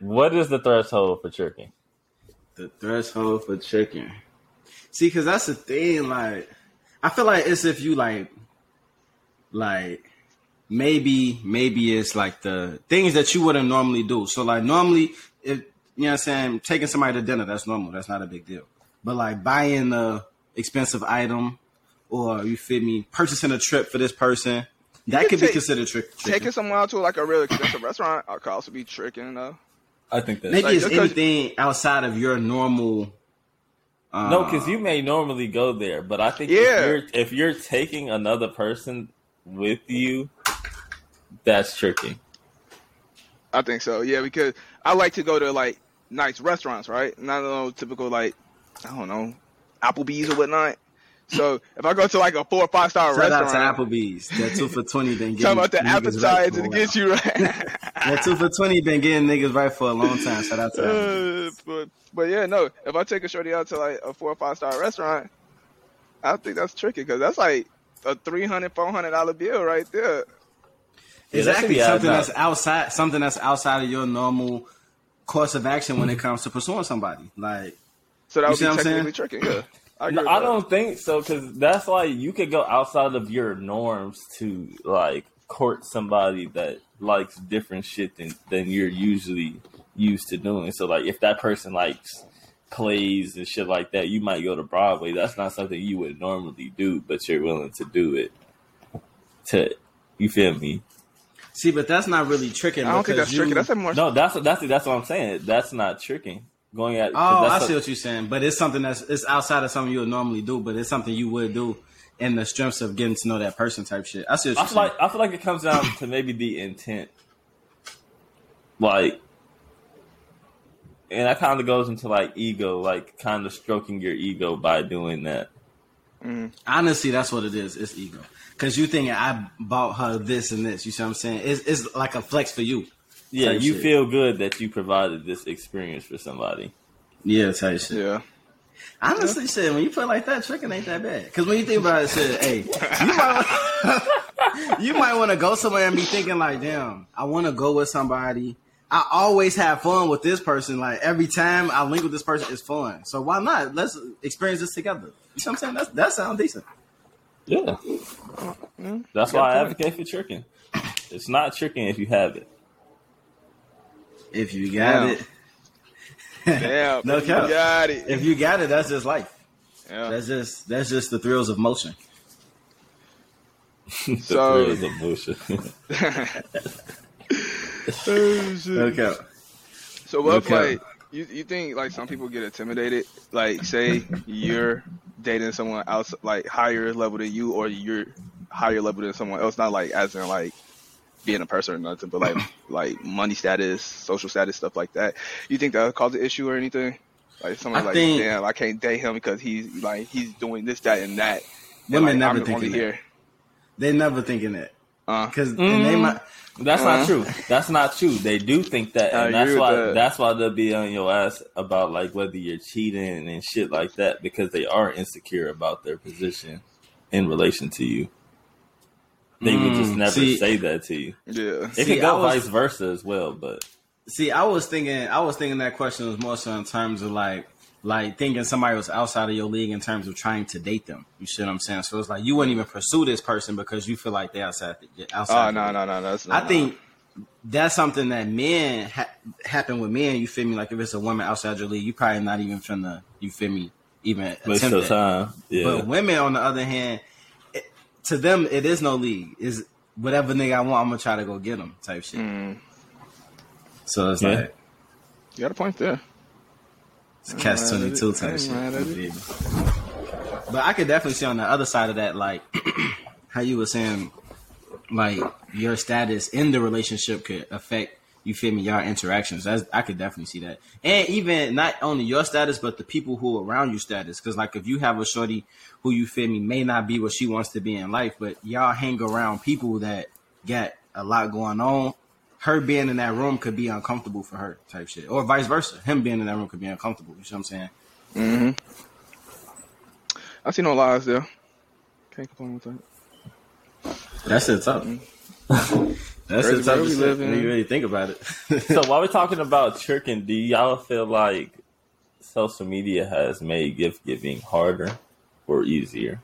What is the threshold for tricking? The threshold for tricking. See, because that's the thing. Like, I feel like it's if you like, like maybe maybe it's like the things that you wouldn't normally do. So like normally, if you know what I'm saying, taking somebody to dinner, that's normal. That's not a big deal. But like buying a expensive item or you feel me, purchasing a trip for this person, that could be considered trick. Taking someone out to like a real expensive restaurant I could also be tricking though. I think that Maybe Like, it's anything outside of your normal. Uh, no, because you may normally go there, but I think Yeah. if you're if you're taking another person with you, that's tricky. I think so. Yeah, because I like to go to like nice restaurants, right? Not no typical like I don't know Applebee's or whatnot. So if I go to like a four or five star Shout out restaurant, to Applebee's. That two for twenty been getting talking about the niggas right appetizer for a to while. get you right. That two for twenty been getting niggas right for a long time. Shout out to Applebee's. Uh, but but yeah, no. If I take a shorty out to like a four or five star restaurant, I think that's tricky because that's like a 300 400 dollar bill right there. Yeah, exactly be something that's outside something that's outside of your normal course of action when it comes to pursuing somebody. Like So that You would be what I'm saying? technically tricky. Yeah, I, No, I don't think so because that's like you could go outside of your norms to like court somebody that likes different shit than than you're usually used to doing. So like if that person likes plays and shit like that, you might go to Broadway. That's not something you would normally do, but you're willing to do it. To you feel me? see, but that's not really tricking. I don't think that's tricking. That's a more No, that's that's that's what I'm saying. That's not tricking. Going at. Oh, I see a- what you're saying, but it's something that's it's outside of something you would normally do, but it's something you would do in the strengths of getting to know that person type shit. I see what I you're feel saying. like I feel like it comes down to maybe the intent, like, and that kind of goes into like ego, like kind of stroking your ego by doing that. Mm-hmm. Honestly, that's what it is. It's ego. Because you thinking I bought her this and this. You see what I'm saying? It's, it's like a flex for you. Yeah, you shit. feel good that you provided this experience for somebody. Yeah, type shit. yeah. Honestly, shit, when you put it like that, tricking ain't that bad. Because when you think about it, shit, hey, you might, you might want to go somewhere and be thinking like, damn, I want to go with somebody. I always have fun with this person. Like every time I link with this person, it's fun. So why not? Let's experience this together. You know what I'm saying? That's, that sounds decent. Yeah, that's why I advocate for tricking. It's not tricking if you have it. If you got Damn. it, Damn, No you cap. got it. if you got it, that's just life. yeah. That's just that's just the thrills of motion. the So- thrills of motion. Oh, shit. Okay. So what if Okay. like you you think like some people get intimidated? Like say you're dating someone else like higher level than you, or you're higher level than someone else. Not like as in like being a person or nothing, but like like money status, social status, stuff like that. You think that would cause an issue or anything? Like someone like, think- damn, I can't date him because he's like he's doing this, that, and that. And, Women like, never I'm think that. here. They never thinking that Uh, because Mm. they might. That's Uh-huh. not true. That's not true. They do think that, I and that's why that. that's why they'll be on your ass about like whether you're cheating and shit like that because they are insecure about their position in relation to you. They would just Mm, never see- say that to you. yeah. It See, could go was- vice versa as well, but See, I was thinking, I was thinking that question was more so in terms of like, like thinking somebody was outside of your league in terms of trying to date them. You see what I'm saying? So it's like you wouldn't even pursue this person because you feel like they're outside. The, outside Oh no no no no. That's I think that's something that men ha- happen with men. You feel me? Like if it's a woman outside your league, you probably not even finna. You feel me? Even waste attempt of that. time. Yeah, But women, on the other hand, it, to them, it is no league. Is whatever nigga I want, I'm gonna try to go get him type shit. Mm, So it's Yeah. like you got a point there. it's catch twenty two it. I type shit. mad at it. baby. But I could definitely see on the other side of that, like how you were saying, like your status in the relationship could affect. You feel me? Your interactions. That's, I could definitely see that, and even not only your status, but the people who are around you status. Because like if you have a shorty who you feel me may not be what she wants to be in life, but y'all hang around people that got a lot going on. Her being in that room could be uncomfortable for her, type shit, or vice versa. Him being in that room could be uncomfortable. You see what I'm saying? hmm I see no lies there. Can't complain with that. That's it, tough. That's Crazy the type of shit when you really think about it. so while we're talking about tricking, do y'all feel like social media has made gift giving harder or easier?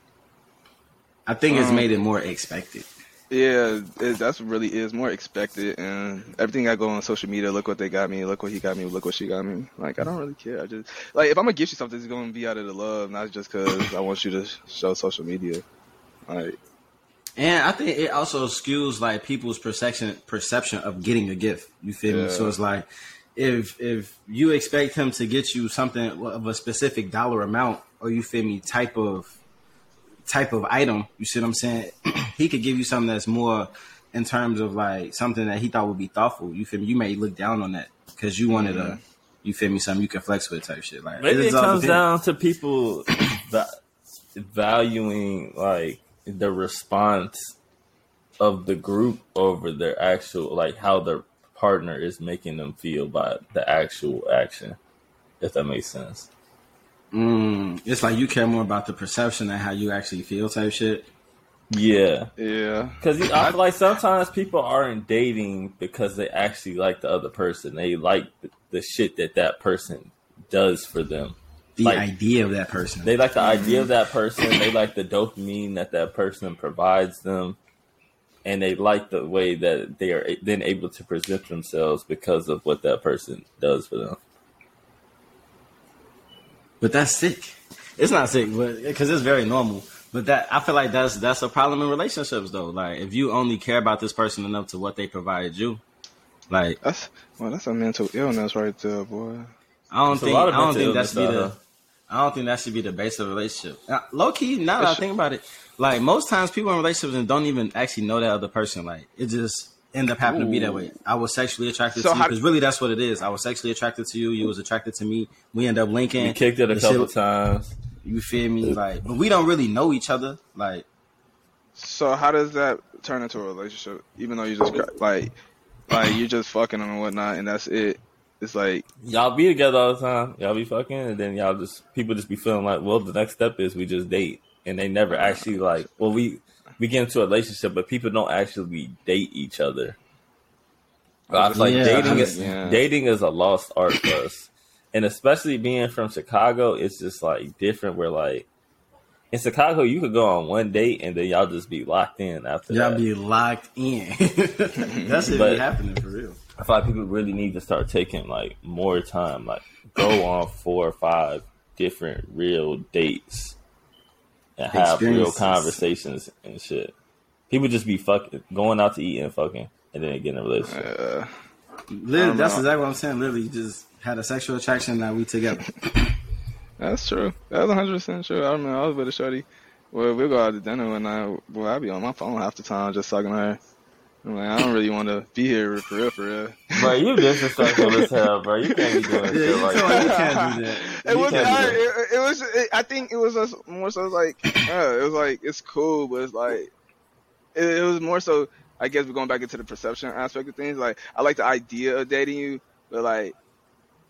I think it's Um, made it more expected. Yeah, it, that's really is more expected, and everything I go on social media. Look what they got me. Look what he got me. Look what she got me. Like I don't really care. I just like if I'm gonna gift you something, it's gonna be out of the love, not just because I want you to show social media. Like And I think it also skews like people's perception perception of getting a gift. You feel me? So it's like if if you expect him to get you something of a specific dollar amount, or you feel me type of type of item, you see what I'm saying? he could give you something that's more in terms of like something that he thought would be thoughtful. You feel me? You may look down on that because you wanted a. Mm-hmm. You feel me? Something you can flex with type shit. Like Maybe it comes down to people va- valuing like the response of the group over their actual like how their partner is making them feel by the actual action. If that makes sense. Mm, it's like you care more about the perception than how you actually feel type shit. Yeah, yeah, because I feel like sometimes people aren't dating because they actually like the other person. They like the, the shit that that person does for them. The Like- idea of that person. They like the idea of that person. They like the dopamine that that person provides them, and they like the way that they are then able to present themselves because of what that person does for them. But that's sick. It's not sick, but because it's very normal. But that I feel like that's that's a problem in relationships though. Like if you only care about this person enough to what they provided you, like that's well, that's a mental illness right there, boy. I don't It's think I don't think that should be the I don't think that should be the base of a relationship. Uh, low key, now that I think about it, like most times people in relationships and don't even actually know that other person. Like it just end up happening to be that way. I was sexually attracted So to you because really that's what it is. I was sexually attracted to you. You was attracted to me. We end up linking. We kicked it a couple shit- times. You feel me? Like, but we don't really know each other. Like, So how does that turn into a relationship? Even though you just like, like you're just fucking them and whatnot, and that's it. It's like Y'all be together all the time. Y'all be fucking, and then y'all just people just be feeling like, well, the next step is we just date, and they never actually like. Well, we we get into a relationship, but people don't actually date each other. I feel like Yeah, dating is yeah. dating is a lost art for us, and especially being from Chicago, it's just like different. Where like in Chicago, you could go on one date and then y'all just be locked in after y'all that. be locked in. That's But- be happening for real. I feel like people really need to start taking like more time, like go on four or five different real dates and have real conversations and shit. People just be fucking going out to eat and fucking, and then get in a relationship. uh, Literally, that's know. exactly what I'm saying. Literally, you just had a sexual attraction. that we together. that's true. That's 100 percent true. I remember I was with a shorty. Well, we'll go out to dinner one I Well, I'll be on my phone half the time just talking to her. I'm like, I don't really want to be here for real, for real. Bro, you disrespectful as hell, bro. You can't be doing shit like like that. you can't do that. It You was. can't do I, that. it, it was. It, I think it was just more so like. Uh, it was like it's cool, but it's like. It, it was more so. I guess we're going back into the perception aspect of things. Like I like the idea of dating you, but like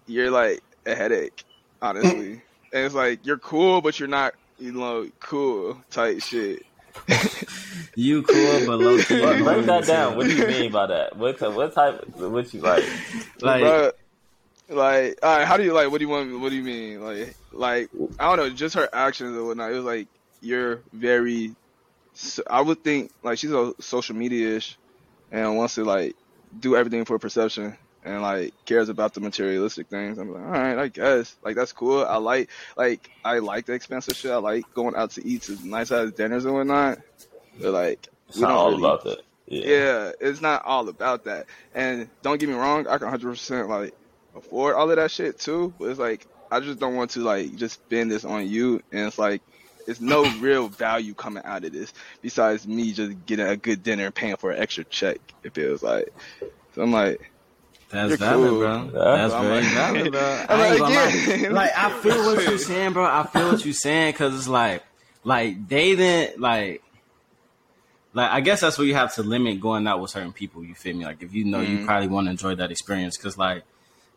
you're like a headache, honestly. and it's like you're cool, but you're not. You know, cool type shit. You cool, but low key. Break break that annoying down. What do you mean by that? What type, what type? What you like? Like, Bruh, like, all right, how do you like? What do you want? What do you mean? Like, like I don't know, just her actions or whatnot. It was like you're very. I would think like she's a social media ish, and wants to like do everything for perception and like cares about the materialistic things. I'm like, all right, I guess like that's cool. I like like I like the expensive shit. I like going out to eat to nice ass dinners and whatnot. But like, It's we not don't all really- about that. Yeah. yeah, it's not all about that. And don't get me wrong, I can 100% like afford all of that shit too. But it's like I just don't want to like just spend this on you. And it's like it's no real value coming out of this besides me just getting a good dinner and paying for an extra check. It feels like. So I'm like, That's You're valid, cool. bro. That's I'm very like- valid, bro. I'm I like, yeah. Like, I feel what you're saying, bro. I feel what you're saying because it's like, like they didn't like, like I guess that's where you have to limit going out with certain people. You feel me? Like, if you know you Mhm. probably want to enjoy that experience, because like,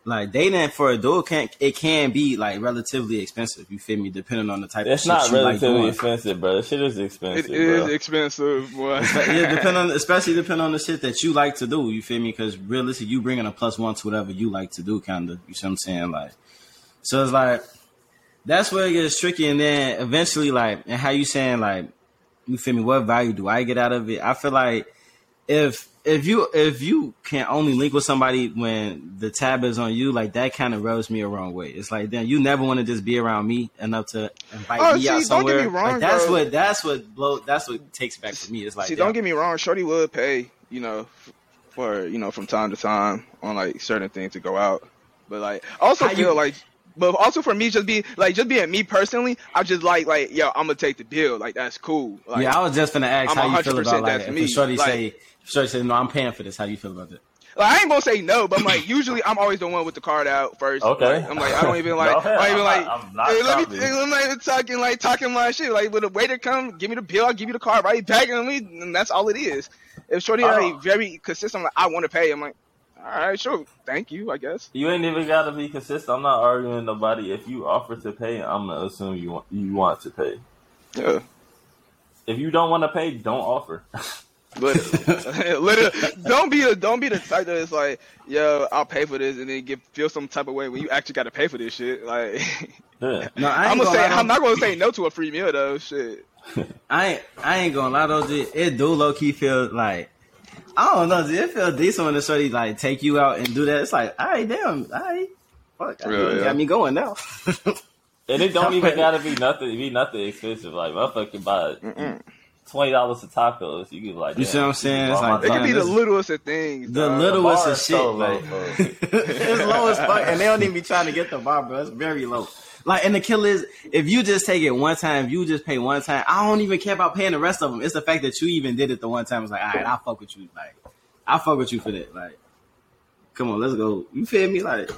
like dating for a dude can it can be like relatively expensive. You feel me? Depending on the type. It's of not shit you like relatively doing. expensive, bro. This shit is expensive, It is bro. expensive, boy. yeah, depend on especially depend on the shit that you like to do. You feel me? Because realistically, you bringing a plus one to whatever you like to do, kind of. You see what I'm saying? Like, so it's like that's where it gets tricky, and then eventually, like, and how you saying like, you feel me? What value do I get out of it? I feel like if if you if you can only link with somebody when the tab is on you, like that kind of rubs me a wrong way. It's like then you never want to just be around me enough to invite Oh, me see, out somewhere. me wrong, like, that's bro. what that's what blow that's what takes back to me. It's like See, damn. don't get me wrong. Shorty would pay, you know, for you know from time to time on like certain things to go out, but like I also How feel you- like. But also for me, just be like, just being me personally, I just like, like, yo, I'm gonna take the bill. Like that's cool. Like, yeah, I was just gonna ask I'm how you feel 100% about like that's if me. a shorty Like- say shorty say no, I'm paying for this. How you feel about it? Like, I ain't gonna say no, but I'm like usually I'm always the one with the card out first. Okay. Like, I'm like I don't even like Go I ahead. don't even I'm like. not- I'm not hey, let me. I'm like talking like talking my shit. Like when the waiter come, give me the bill. I'll give you the card right back, and me, and that's all it is. If Shorty I like very consistent, like I want to pay. I'm like, all right, sure, thank you, I guess. You ain't even gotta be consistent. I'm not arguing nobody. If you offer to pay, I'm gonna assume you want you want to pay. Yeah. If you don't want to pay, don't offer. Literally, literally, don't be a don't be the type that is like, yo, I'll pay for this, and then get feel some type of way when you actually got to pay for this shit. Like, yeah. No, I ain't I'm gonna say, I'm not gonna say no to a free meal though. Shit. I ain't, I ain't gonna lie though, G. It do low key feel like I don't know, G. It feel decent when the shorty like take you out and do that. It's like, all right, damn, all right, fuck, I- Yeah, you yeah. got me going now. And it don't even gotta be nothing. Be nothing expensive. Like motherfucker buy Mm-mm. twenty dollars of tacos. You can be like, You see what I'm saying? It's like, It could be the littlest of things. the dog. littlest bar of shit, so like it's low as fuck, and they don't even be trying to get the bar, bro. It's very low. Like, and the kill is if you just take it one time, if you just pay one time. I don't even care about paying the rest of them. It's the fact that you even did it the one time. It's like, all right, I'll fuck with you. Like, I'll fuck with you for that. Like, come on, let's go. You feel me? Like,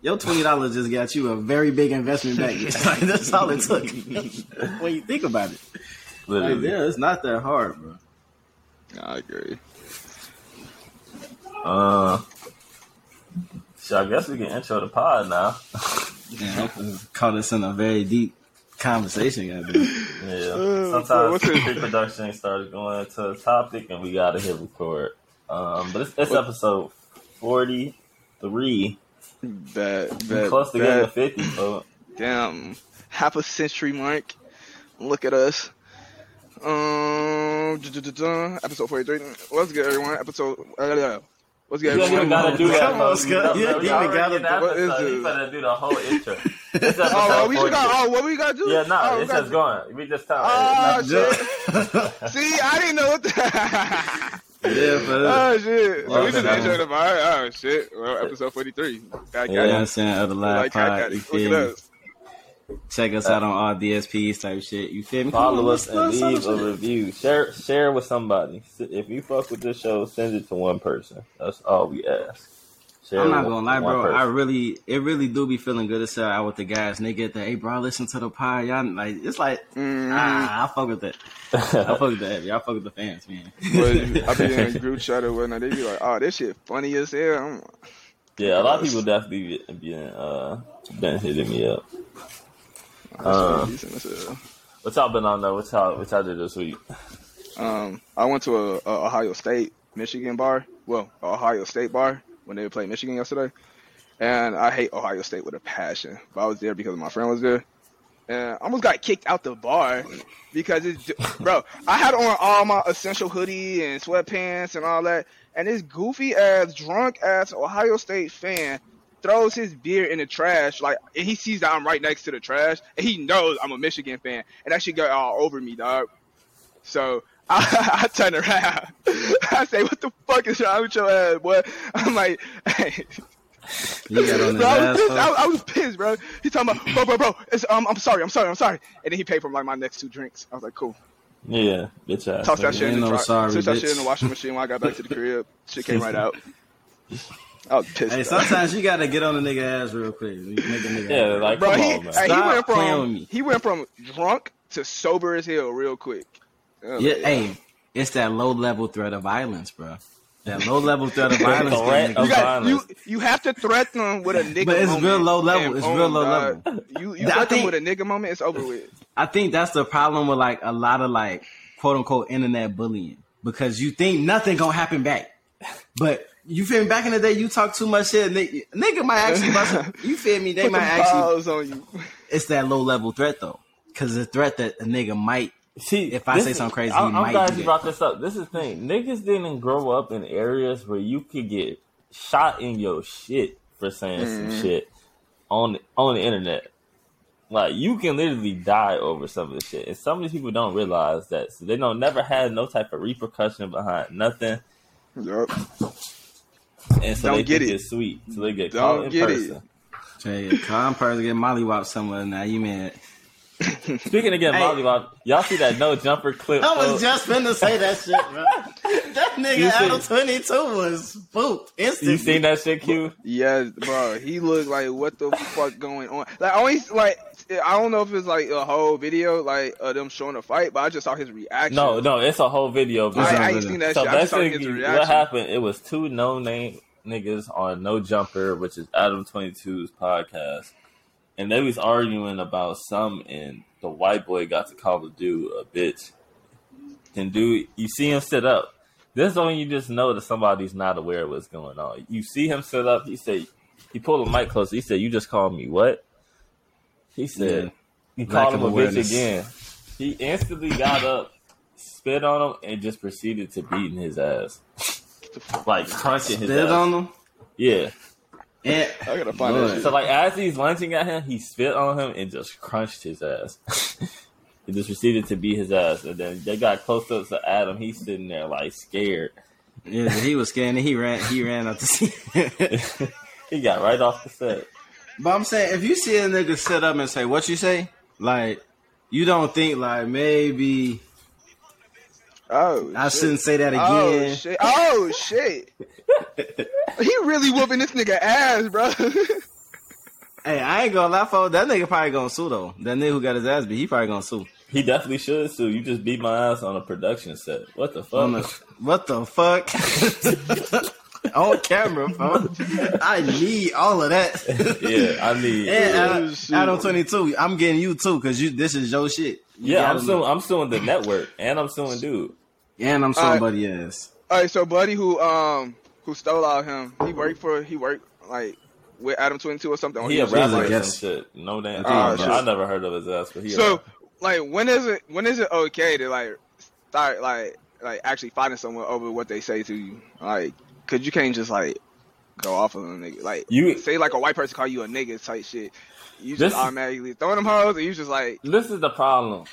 your twenty dollars just got you a very big investment back. like, that's all it took. when you think about it, like, Literally. yeah, it's not that hard, bro. I agree. Uh, so I guess we can intro the pod now. Yeah, caught us in a very deep conversation. Yeah. Uh, Sometimes what's it- pre-production starts going to a topic and we gotta hit record. Um, but it's, it's episode forty-three. Bad, We bad, close to getting to fifty. So Damn, half a century mark. Look at us. Um, episode forty-three. What's good, everyone? Episode. Uh, what's good, you don't even gotta do that. Come on. Scott. You know, You we even gotta do- what is episode. You this? better do the whole intro. It's episode Oh, we should 40. got. Oh, what we gotta do? Yeah, no, oh, we just going. We just tell. Oh Yeah. shit! See, I didn't know what. The Yeah, but oh ah, shit! So Well, we just okay. enjoyed the vibe. Oh shit! Well, episode forty-three. Got, Yeah. know I'm saying? Other live Like, I pod, got it. Look feel at us. Check us out on all DSPs type shit. You feel me? Follow on, us and let's- let's- leave a review. Share share with somebody. If you fuck with this show, send it to one person. That's all we ask. Share I'm not gonna lie, bro. person. I really, it really do be feeling good to sell out with the guys. And they get the, hey, bro, listen to the pod. Y'all like, it's like, Mm, ah, I fuck with that. I fuck with that. Y'all fuck with the fans, man. but I be in group chat or whatnot. They be like, "Oh, this shit funny as hell." I'm, yeah, a lot of people definitely be- been uh been hitting me up. Uh. this shit decent as hell. What y'all been on though? What y'all what y'all did this week? Um, I went to a, a Ohio State Michigan bar. Well, Ohio State bar when they played Michigan yesterday. And I hate Ohio State with a passion. But I was there because my friend was there. And I almost got kicked out the bar because it's bro. I had on all my essential hoodie and sweatpants and all that, and this goofy ass, drunk ass Ohio State fan throws his beer in the trash. Like and he sees that I'm right next to the trash, and he knows I'm a Michigan fan, and that shit got all over me, dog. So I, I turn around. I say, "What the fuck is wrong with your ass, boy?" I'm like, hey. You got on his bro, I was pissed. I, I was pissed, bro. He talking about, bro, bro, bro. It's, um, I'm sorry, I'm sorry, I'm sorry. And then he paid for like my next two drinks. I was like, cool. Yeah, bitch ass. Tossed that shit in the no sorry, tossed that shit in the washing machine when I got back to the crib. Shit came right out. I was pissed. Hey, sometimes you gotta get on the nigga ass real quick. Make a nigga Yeah, ass. like bro, come he, on, man. hey, he Stop went playing with from me. he went from drunk to sober as hell real quick. I was yeah, hey, it's that low level threat of violence, bro. That low level threat of violence. threat that of You got you violence. you have to threaten them with a nigga. But it's moment real low level. and It's boom, real oh low dog. level. You you threaten think- them with a nigga moment, it's over with. I think that's the problem with like a lot of like quote unquote internet bullying because you think nothing gonna happen back, but you feel me? Back in the day, you talk too much shit. Nigga, nigga might actually bust. You feel me? They Put might them actually. paws on you. It's that low level threat though, because the threat that a nigga might. See, If I say is- something crazy, I'm, he I'm might glad do you brought this up. This is the thing. Niggas didn't grow up in areas where you could get shot in your shit for saying Mm-hmm. some shit on on the internet. Like you can literally die over some of this shit, and some of these people don't realize that. So they don't never had no type of repercussion behind nothing, Yup. And so Don't they get think it. it's sweet. So they get Don't caught in get it. person. Say, calm person get mollywop somewhere now. You man. Speaking of getting Hey. mollywop, y'all see that no jumper clip? I was folks? just finna say that shit, bro. That nigga see- Adam twenty two was spooked instantly. you seen that shit, Q? Yes, bro. He looked like what the fuck going on? Like always, like I don't know if it's like a whole video like of them showing a fight, but I just saw his reaction. No, no, it's a whole video. I, I ain't seen that So shit. I just saw his reaction. what happened? It was two no name niggas on No Jumper, which is Adam 22's podcast, and they was arguing about some, and the white boy got to call the dude a bitch. And dude, you see him sit up. This is when you just know that somebody's not aware of what's going on. You see him sit up. He said, he pulled the mic closer. He said, "You just called me what?" He said, Yeah. "You Lack called him a bitch again." He instantly got up, spit on him, and just proceeded to beating his ass, like crunching his Spit ass. on him. Yeah. Yeah. I gotta find Lord. that shit. So like as he's lunging at him, he spit on him and just crunched his ass. he just proceeded to beat his ass, and then they got close up to Adam. He's sitting there like scared. Yeah, he was scared and he ran he ran up to see. he got right off the set. But I'm saying if you see a nigga sit up and say what you say, like you don't think like maybe Oh, I shit. shouldn't say that again. Oh again. shit! Oh shit! he really whooping this nigga ass, bro. Hey, I ain't gonna lie, for that nigga probably gonna sue though. That nigga who got his ass beat, he probably gonna sue. He definitely should sue. You just beat my ass on a production set. What the fuck? On the- what the fuck? On camera, folks. I need all of that. yeah, I need. And Oh, Adam. Adam 22, I'm getting you too, cause you this is your shit. You Yeah, I'm gotta suing. I'm suing the network, and I'm suing dude. And I'm Alright. buddy ass. All right, so buddy who um who stole out him, he worked for he worked like with Adam Twenty Two or something. or He a was rapper I or some shit. No damn. Oh, thing. shit. I never heard of his ass, but he. So like when is it when is it okay to like start like like actually fighting someone over what they say to you? Like, cause you can't just like go off of them nigga. Like You- say like a white person call you a nigga type shit. You just This- automatically throwing them hoes, and you just like This is the problem.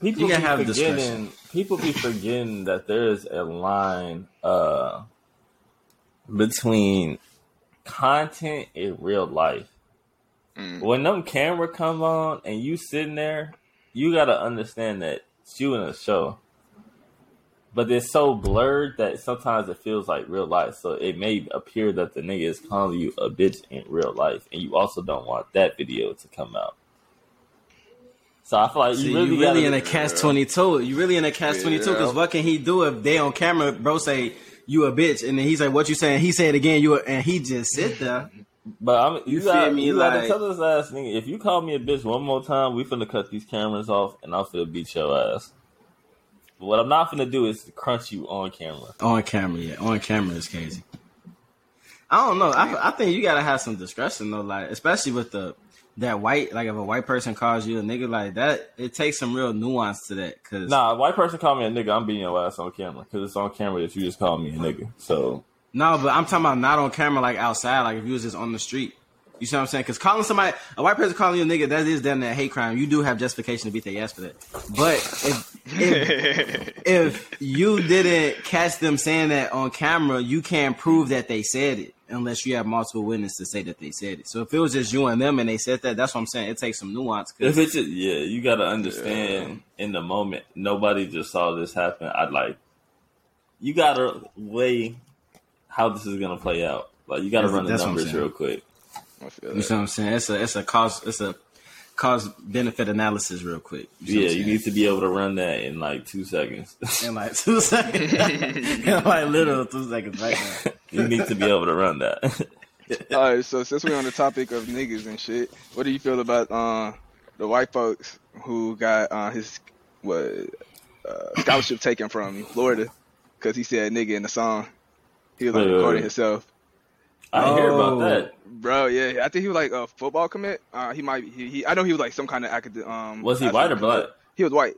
People You be have forgetting. discretion. People be forgetting that there is a line uh, between content and real life. Mm. When them camera come on and you sitting there, you gotta understand that it's you in a show. But it's so blurred that sometimes it feels like real life. So it may appear that the nigga is calling you a bitch in real life, and you also don't want that video to come out. So I feel like See, you really, you really gotta, in a catch twenty two. You really in a catch twenty two because what can he do if they on camera, bro? Say you a bitch, and then he's like, "What you saying?" He said again. You a, and he just sit there. But I'm, you, You feel got, me? you gotta Like- tell this ass nigga if you call me a bitch one more time, we finna cut these cameras off, and I'm finna beat your ass. But what I'm not gonna do is crunch you on camera. On camera, yeah. On camera is crazy. I don't know. I, I think you gotta have some discretion though, like especially with the that white, like if a white person calls you a nigga like that, it takes some real nuance to that. Cause Nah, a white person call me a nigga, I'm beating your ass on camera because it's on camera that you just called me a nigga. So no, but I'm talking about not on camera, like outside, like if you was just on the street. You see what I'm saying? Because calling somebody a white person calling you a nigga, that is damn that hate crime. You do have justification to beat their ass for that. But if if, if you didn't catch them saying that on camera, you can't prove that they said it unless you have multiple witnesses to say that they said it. So if it was just you and them and they said that, that's what I'm saying. It takes some nuance. 'cause- if it's just, yeah, you gotta understand in the moment. Nobody just saw this happen. I'd like you gotta weigh how this is gonna play out. Like you gotta run the that's what I'm numbers real quick. I feel You see that. what I'm saying? It's a it's a cost it's a cost benefit analysis real quick. see what Yeah, you need to be able to run that in like two seconds. in like two seconds. in like literal two seconds right now. you need to be able to run that. All right, so since we're on the topic of niggas and shit, what do you feel about uh, the white folks who got uh, his what uh, scholarship taken from Florida because he said nigga in the song? He was like Wait, wait, recording wait. himself. I didn't hear about Oh. that. Bro, yeah, I think he was like a football commit. Uh, he might. He, he, I know he was like some kind of academic. Um, Was he white or black? He was white.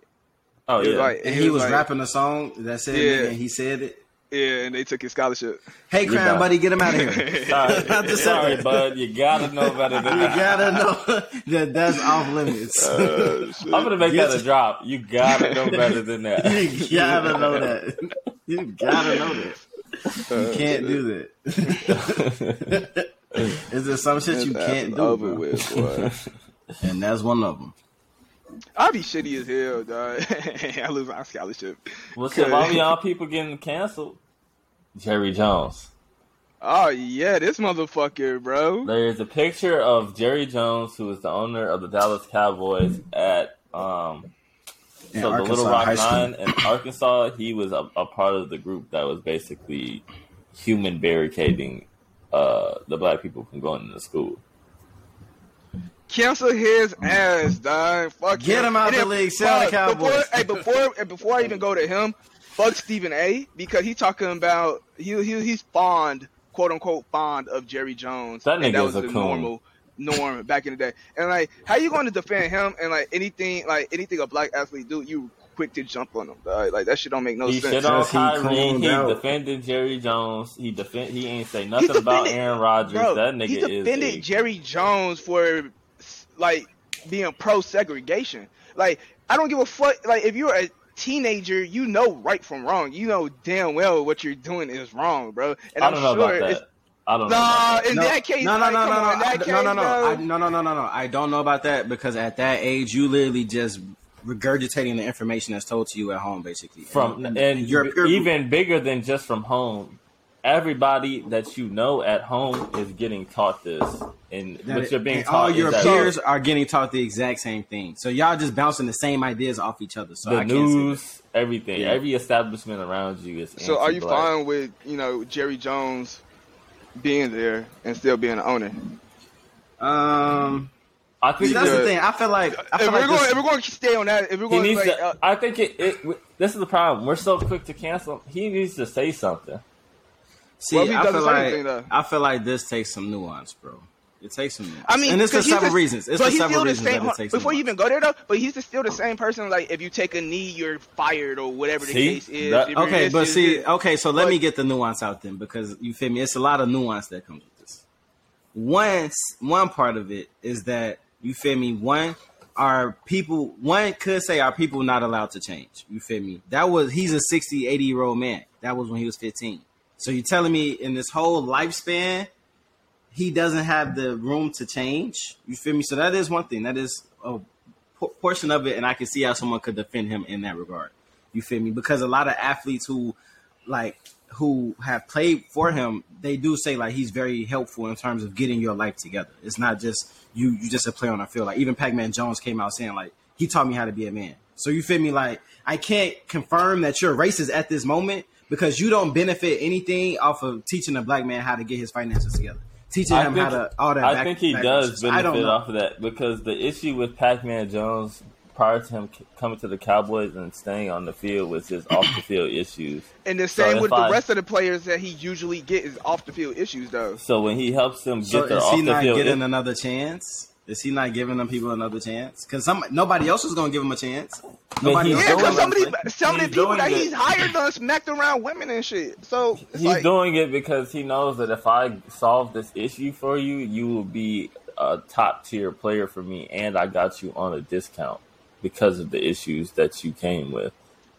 Oh He was yeah. white. And he was like- rapping a song that said Yeah. nigga, and he said it. Yeah, and they took his scholarship. Hey, You Crown got- Buddy, get him out of here. Sorry, Not the sorry, second. bud. You gotta know better than that. You gotta know that that's off limits. I'm gonna make Get that a drop. You gotta know better than that. you gotta know that. You gotta know that. You can't do that. Is there some shit you can't do? over bro? with, boy. And that's one of them. I'd be shitty as hell, dog. I lose my scholarship. Well, shit, why we all people getting canceled? Jerry Jones. Oh yeah, this motherfucker, bro. There is a picture of Jerry Jones, who is the owner of the Dallas Cowboys, at um, In so the Little Rock High Nine in Arkansas. He was a, a part of the group that was basically human barricading uh, the black people from going into school. Cancel his ass, dog. Fuck Get him out And the league. Sell the fuck, Before, Cowboys. hey, before, and before I even go to him, fuck Stephen A. Because he talking about he, he he's fond, quote unquote, fond of Jerry Jones. That and nigga that is was a the coon. normal norm back in the day. And like, how you going to defend him and like anything like anything a black athlete do, you quick to jump on him, dog. Like that shit don't make no he sense. shit on Just he Kyrie. He defended Jerry Jones. He defend. He ain't say He nothing about Aaron Rodgers. Bro, that nigga he is defended a, Jerry Jones for like being pro segregation. Like I don't give a fuck. Like if you're a teenager, you know right from wrong. You know damn well what you're doing is wrong, bro. And I I'm know sure about it's that. I don't nah. About that. In that case, no, no, like, no, no, on, no, in that I- case, no, no, no. I, no, no, no, no, no. I don't know about that because at that age, you literally just regurgitating the information that's told to you at home, basically. From and, and you're a peer even bigger than just from home. Everybody that you know at home is getting taught this, and that what you're being and taught all is your that peers are getting taught the exact same thing. So y'all just bouncing the same ideas off each other. So the I can't news, everything, Yeah. every establishment around you is. So are you fine with you know Jerry Jones being there and still being an owner? Um, I think that's the thing. I feel like I If feel we're like going, this, if we're going to stay on that, if we're he going needs like, to. uh, I think it, it. This is the problem. We're so quick to cancel. He needs to say something. see, Well, I feel like anything. I feel like this takes some nuance, bro. It takes some. Nuance. I mean, and it's for 'cause he's several the- reasons. It's for several reasons same. that it takes. before you even go there though, but he's still the same person. Like if you take a knee, you're fired or whatever the See? case is. That- Okay, this, but see, this. okay, so let But- me get the nuance out then because you feel me. It's a lot of nuance that comes with this. Once one part of it is that you feel me. One, are people? One could say are people not allowed to change? You feel me? That was he's a 60, 80 year old man. That was when he was fifteen. So you're telling me in this whole lifespan, he doesn't have the room to change? You feel me? So that is one thing. That is a portion of it, and I can see how someone could defend him in that regard. You feel me? Because a lot of athletes who like who have played for him, they do say like he's very helpful in terms of getting your life together. It's not just you you just a player on the field. Like even Pac-Man Jones came out saying like he taught me how to be a man. So you feel me? Like I can't confirm that you're racist at this moment because you don't benefit anything off of teaching a black man how to get his finances together. Teaching I him think, how to all that. I back- think he backwards. does I don't benefit know. off of that because the issue with Pac-Man Jones prior to him c- coming to the Cowboys and staying on the field was his off the field issues. and the same if with I- the rest of the players that he usually get is off the field issues though. So when he helps them get So their is off he the not field, getting it- another chance? Is he not giving them people another chance? Because some nobody else is going to give him a chance. Nobody Yeah, because gonna some of these some of the people that it. he's hired done smacked around women and shit. So it's he's like, doing it because he knows that if I solve this issue for you, you will be a top tier player for me, and I got you on a discount because of the issues that you came with.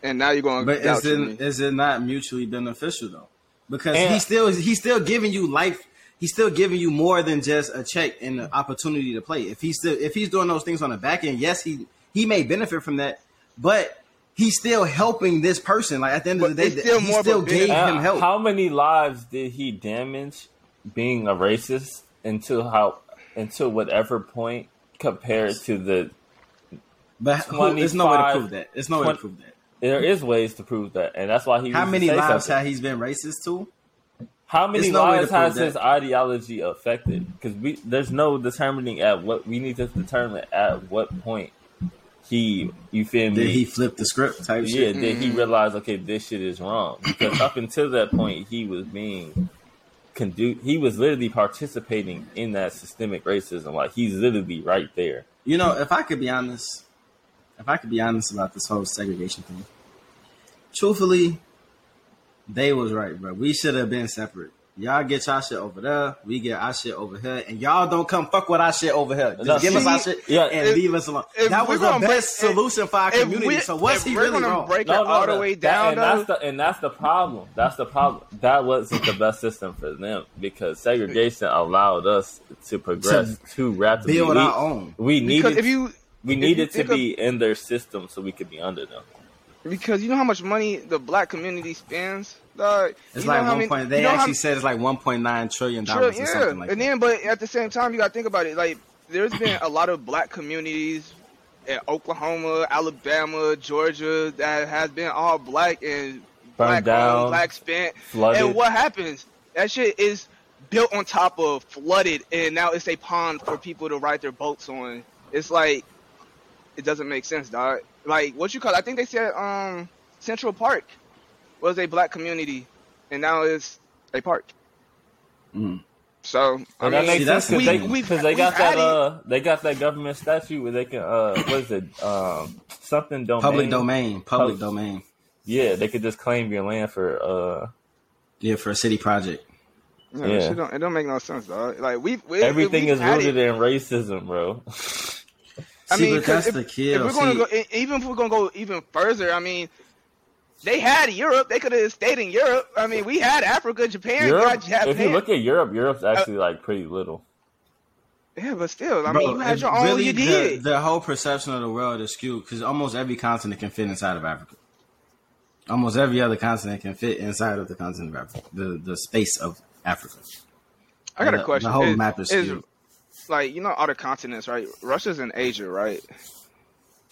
and now you're going But is doubt me. it is it not mutually beneficial though? Because And- he's still he's still giving you life. He's still giving you more than just a check and the opportunity to play. If he's still if he's doing those things on the back end, yes, he he may benefit from that, but he's still helping this person. Like at the end of the day, still he more of a still gave benefit. him help. How many lives did he damage being a racist until how until whatever point compared to the But who, there's no way to prove that. There's no way to prove that. there is ways to prove that, and that's why he. How many lives something. have he been racist to? How many There's no lives has prove his ideology affected? Because we there's no determining at what we need to determine at what point he you feel me? Did he flip the script type yeah shit? did he mm-hmm. realize okay this shit is wrong? Because up until that point he was being condu- he was literally participating in that systemic racism. Like he's literally right there. You know, if I could be honest, if I could be honest about this whole segregation thing, truthfully, they was right, bro. We should have been separate. Y'all get y'all shit over there, we get our shit over here, and y'all don't come fuck with our shit over here. Just No, give us our shit yeah, and if- leave us alone. That was the gonna break- best if- solution for our community. we- So what's if he we're really gonna wrong? break it no, all no, the way that- down, and that's the and that's the problem that's the problem that wasn't the best system for them because segregation allowed us to progress too rapidly Build we, our own. we because needed if you we if you needed to think of- be in their system so we could be under them because you know how much money the black community spends. Dog. It's You like know one many- point. They you know how actually said it's like one point nine trillion dollars yeah. or something like and that. then, but at the same time, you got to think about it. Like, there's been a lot of black communities in Oklahoma, Alabama, Georgia that has been all black and black down, owned, black spent. flooded And what happens? That shit is built on top of flooded, and now it's a pond for people to ride their boats on. It's like it doesn't make sense, dog. Like what you call? I think they said um Central Park was a black community, and now it's a park. Mm. So I that mean, makes See, sense that's because they. We've- they got that had uh they got that government statute where they can uh what is it um something domain Public domain. Public Pub- domain. yeah they could just claim your land for uh Yeah, for a city project. yeah, Yeah. Don't, it don't make no sense, dog. Like we, we everything we've is rooted it. in racism bro I See, mean, but 'cause that's if, the if we're gonna See, go, even if we're gonna go even further, I mean, they had Europe. They could have stayed in Europe. I mean, we had Africa, Japan. Europe got Japan. if you look at Europe Europe's actually like pretty little yeah, but still, I Bro, mean, you had it your own. really you did. the whole perception of the world is skewed because almost every continent can fit inside of Africa. Almost every other continent can fit inside of the continent of Africa, the the space of Africa. I got the- a question. The whole Is- map is is, skewed. Like you know other continents, right? Russia's in Asia, right?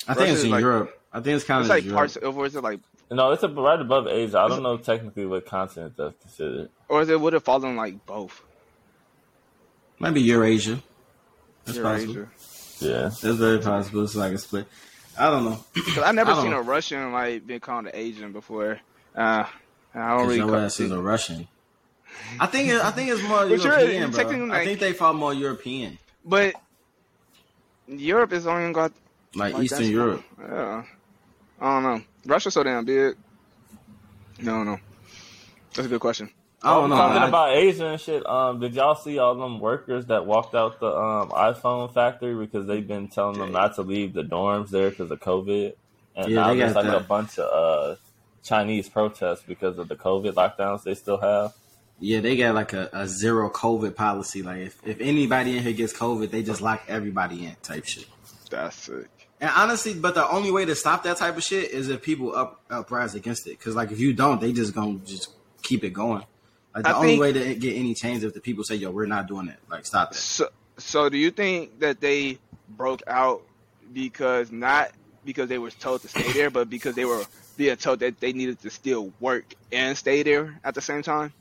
I think it's in like- Europe. I think it's kind It's of like Europe. parts, of, or is it like, no it's a, right above Asia I don't know technically what continent that's considered or is it would have fallen like both? Maybe Eurasia. That's Eurasia? possible. yeah That's very possible. It's like a split. I don't know. Because I never I seen know. a Russian like being called an Asian before. Uh, I don't really. your call- ass is a Russian. I think it, I think it's more European, you're bro. technically I think they fall more European, But Europe is only got like, like Eastern that's- Europe. Yeah, I don't know. Russia's so damn big. No, no. That's a good question. I don't know. Talking I- about Asia and shit. Um, did y'all see all them workers that walked out the um iPhone factory because they've been telling them not to leave the dorms there because of COVID, and Yeah, now there's there's got like a bunch of uh Chinese protests because of the COVID lockdowns they still have. Yeah, they got like a, a zero COVID policy. Like if, if anybody in here gets COVID, they just lock everybody in type shit. That's sick. And honestly, but the only way to stop that type of shit is if people up uprise against it. Because like if you don't, they just gonna just keep it going. Like the I only think- way to get any change is if the people say, "Yo, we're not doing it." Like stop that. So, so do you think that they broke out because not because they were told to stay there, but because they were being told that they needed to still work and stay there at the same time?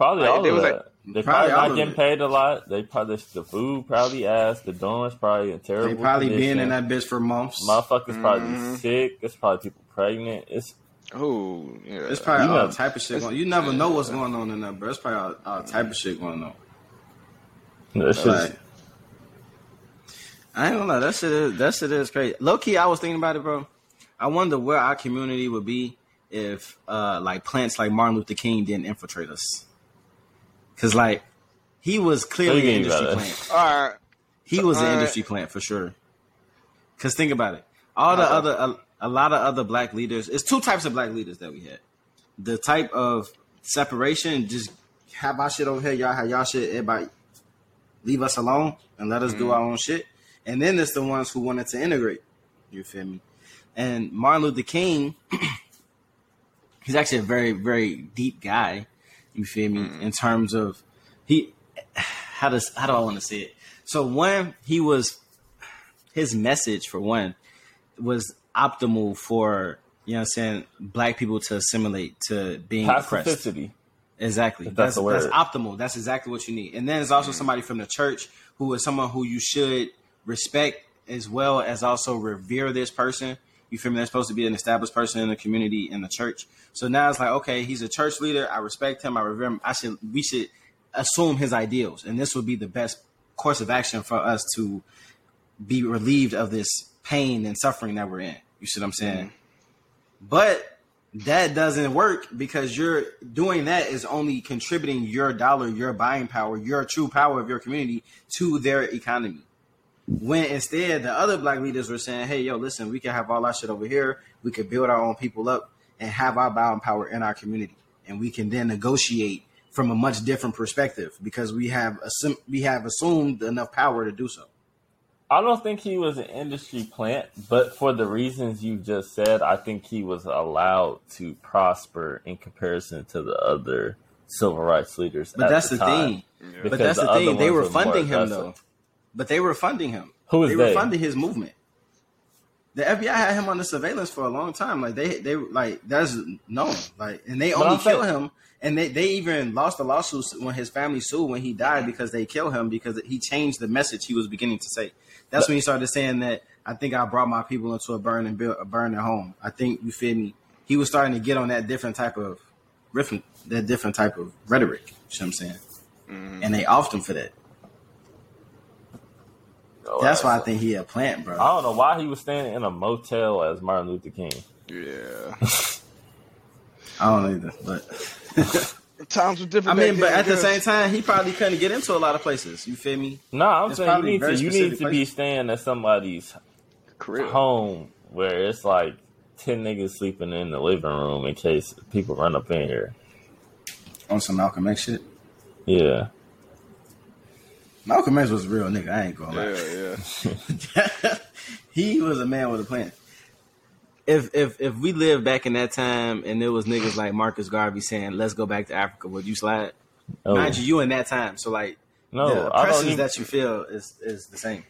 Probably Like, all they of was that. like- they Probably probably not getting paid a lot. They probably the food probably ass. The dorms probably in terrible. They probably condition. been in that bitch for months. Motherfuckers probably Mhm. sick. It's probably people pregnant. It's Oh, yeah. It's probably You all know- type of shit going. On. You never know what's going on in there, bro. It's probably all, all type of shit going on. it's just Like, I ain't gonna lie, that shit is that shit is crazy. Low key, I was thinking about it, bro. I wonder where our community would be if uh like plants like Martin Luther King didn't infiltrate us. Cause like he was clearly an industry plant. all right. He was an Alright. industry plant for sure. Cause think about it. All the Okay. other a, a lot of other black leaders. It's two types of black leaders that we had. The type of separation, just have our shit over here, y'all have y'all shit, everybody leave us alone and let us do mm-hmm. our own shit. And then it's the ones who wanted to integrate. You feel me? And Martin Luther King, he's actually a very, very deep guy. You feel me? In terms of he how does how do I want to say it? So when he was his message for one was optimal for you know what I'm saying black people to assimilate to being oppressed. Exactly. That's that's that's, optimal. That's exactly what you need. And then there's also somebody from the church who is someone who you should respect as well as also revere this person. You feel me? They're supposed to be an established person in the community in the church. So now it's like, okay, he's a church leader. I respect him. I revere him. I should we should assume his ideals, and this would be the best course of action for us to be relieved of this pain and suffering that we're in. You see what I'm saying? Mm-hmm. But that doesn't work because you're doing that is only contributing your dollar, your buying power, your true power of your community to their economy. When instead the other black leaders were saying, "Hey, yo, listen, we can have all our shit over here. We could build our own people up and have our buying power in our community, and we can then negotiate from a much different perspective because we have assumed we have assumed enough power to do so." I don't think he was an industry plant, but for the reasons you just said, I think he was allowed to prosper in comparison to the other civil rights leaders. But at that's the, the thing. Because But that's the, other thing. They were funding him aggressive. though. But they were funding him. Who is they They were funding his movement. The FBI had him under surveillance for a long time. Like they, they like that's known. Like, and they only I'm saying- kill him. And they, they even lost the lawsuit when his family sued when he died because they killed him because he changed the message he was beginning to say. That's when he started saying that I think I brought my people into a burning and built a burning home. I think you feel me. He was starting to get on that different type of riff, that different type of rhetoric. You know what I'm saying? Mhm. And they offed him for that. Oh, That's why I think he a plant, bro. I don't know why he was standing in a motel as Martin Luther King. Yeah. I don't either, but Times were different. I mean, but at the I same time, he probably couldn't get into a lot of places. You feel me? No, I'm It's saying you need to you need specific to be staying at somebody's Crib. home where it's like ten niggas sleeping in the living room in case people run up in here. On some Malcolm X shit. Yeah. Malcolm X was a real nigga. I ain't gonna lie. yeah. yeah. he was a man with a plan. If if if we lived back in that time and there was niggas like Marcus Garvey saying, "Let's go back to Africa," would you slide? Oh, Mind you, you in that time, so like no, the I don't oppressions even. that you feel is is the same.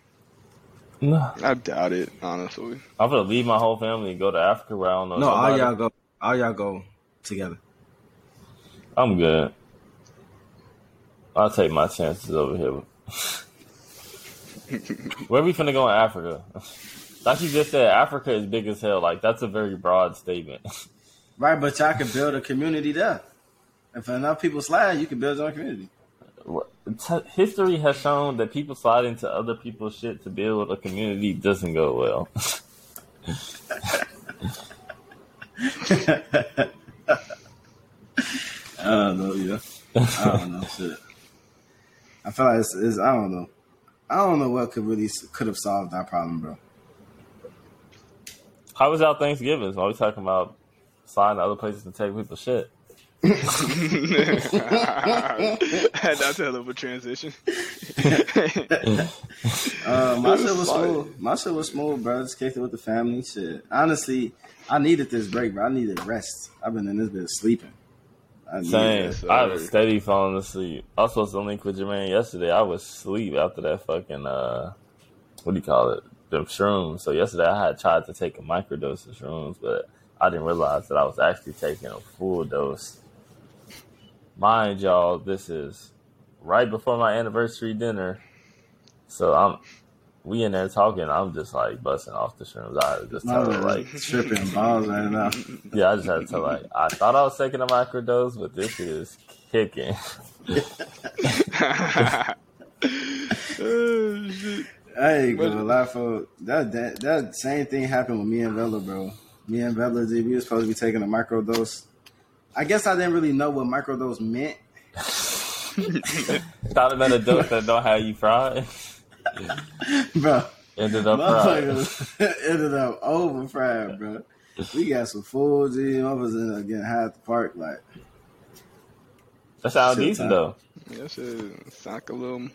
no, I doubt it, honestly. I'm gonna leave my whole family and go to Africa where I don't know. No, all y'all go, all y'all go together. I'm good. I'll take my chances over here. Where we finna go in Africa? Like you just said, Africa is big as hell. Like that's a very broad statement. Right, but y'all can build a community there. If enough people slide, you can build your own community. History has shown that people slide into other people's shit to build a community doesn't go well. I don't know, yeah. I don't know, shit. I feel like it's, it's I don't know. I don't know what could really could have solved that problem, bro. How was y'all Thanksgiving? So are we talking about sliding to other places to take people shit? That's a hell of a transition. Uh, my This shit was smooth. My shit was smooth, bro. Just kicked it with the family. Shit. Honestly, I needed this break, bro. I needed rest. I've been in this bit sleeping. I Same. I was steady falling asleep. I was supposed to link with Jermaine yesterday. I was asleep after that fucking uh, what do you call it? Them shrooms. So yesterday I had tried to take a microdose of shrooms, but I didn't realize that I was actually taking a full dose. Mind y'all, this is right before my anniversary dinner, so I'm we in there talking. I'm just like busting off the shrooms. I just My tell her like tripping balls right now. yeah, I just had to tell like I thought I was taking a microdose, but this is kicking. oh, shit. I ain't gonna lie for that, that that same thing happened with me and Vella, bro. Me and Vella, dude, we were supposed to be taking a microdose. I guess I didn't really know what microdose meant. Thought about a dose that don't have you fried. Bro. Ended up fried. Ended up over fried, bro. We got some food, G. Motherfuckers ended up getting high at the park. Like, That sounds Shit, decent huh? though. That shit sound like a little,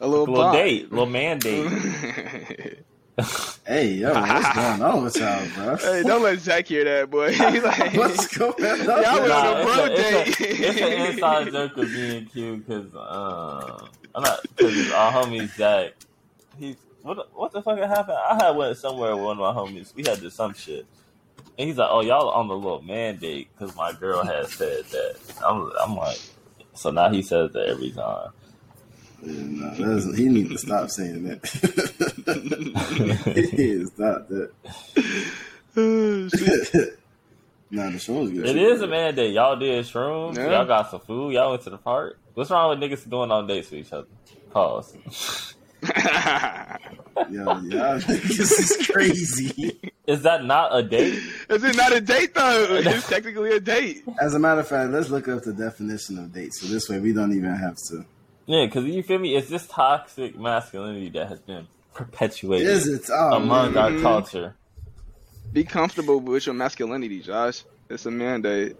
a little, Little bond. date, little man date. hey, yo, what's going on with y'all, bro? hey, don't let Zach hear that, boy. He's like, What's going on? Y'all went Nah, on a it's, bro a, it's, date. a, it's an inside joke of being cute because uh, I'm not because our homie Zach. He's what what the fuck happened? I had went somewhere with one of my homies. We had to some shit, and he's like, "Oh, y'all on the little mandate because my girl had said that." I'm, I'm like, so now he says that every time. Yeah, that's, he needs to stop saying that. he needs to stop that. nah, the show was good. It is a mandate. Y'all did shrooms. Yeah. Y'all got some food. Y'all went to the park. What's wrong with niggas going on dates with each other? Pause. Yo, y'all this is crazy. Is that not a date? Is it not a date though? It's technically a date. As a matter of fact, let's look up the definition of date. So this way we don't even have to. Yeah, because you feel me? It's this toxic masculinity that has been perpetuated Is it? Oh, among man. our mm-hmm. culture. Be comfortable with your masculinity, Josh. It's a mandate.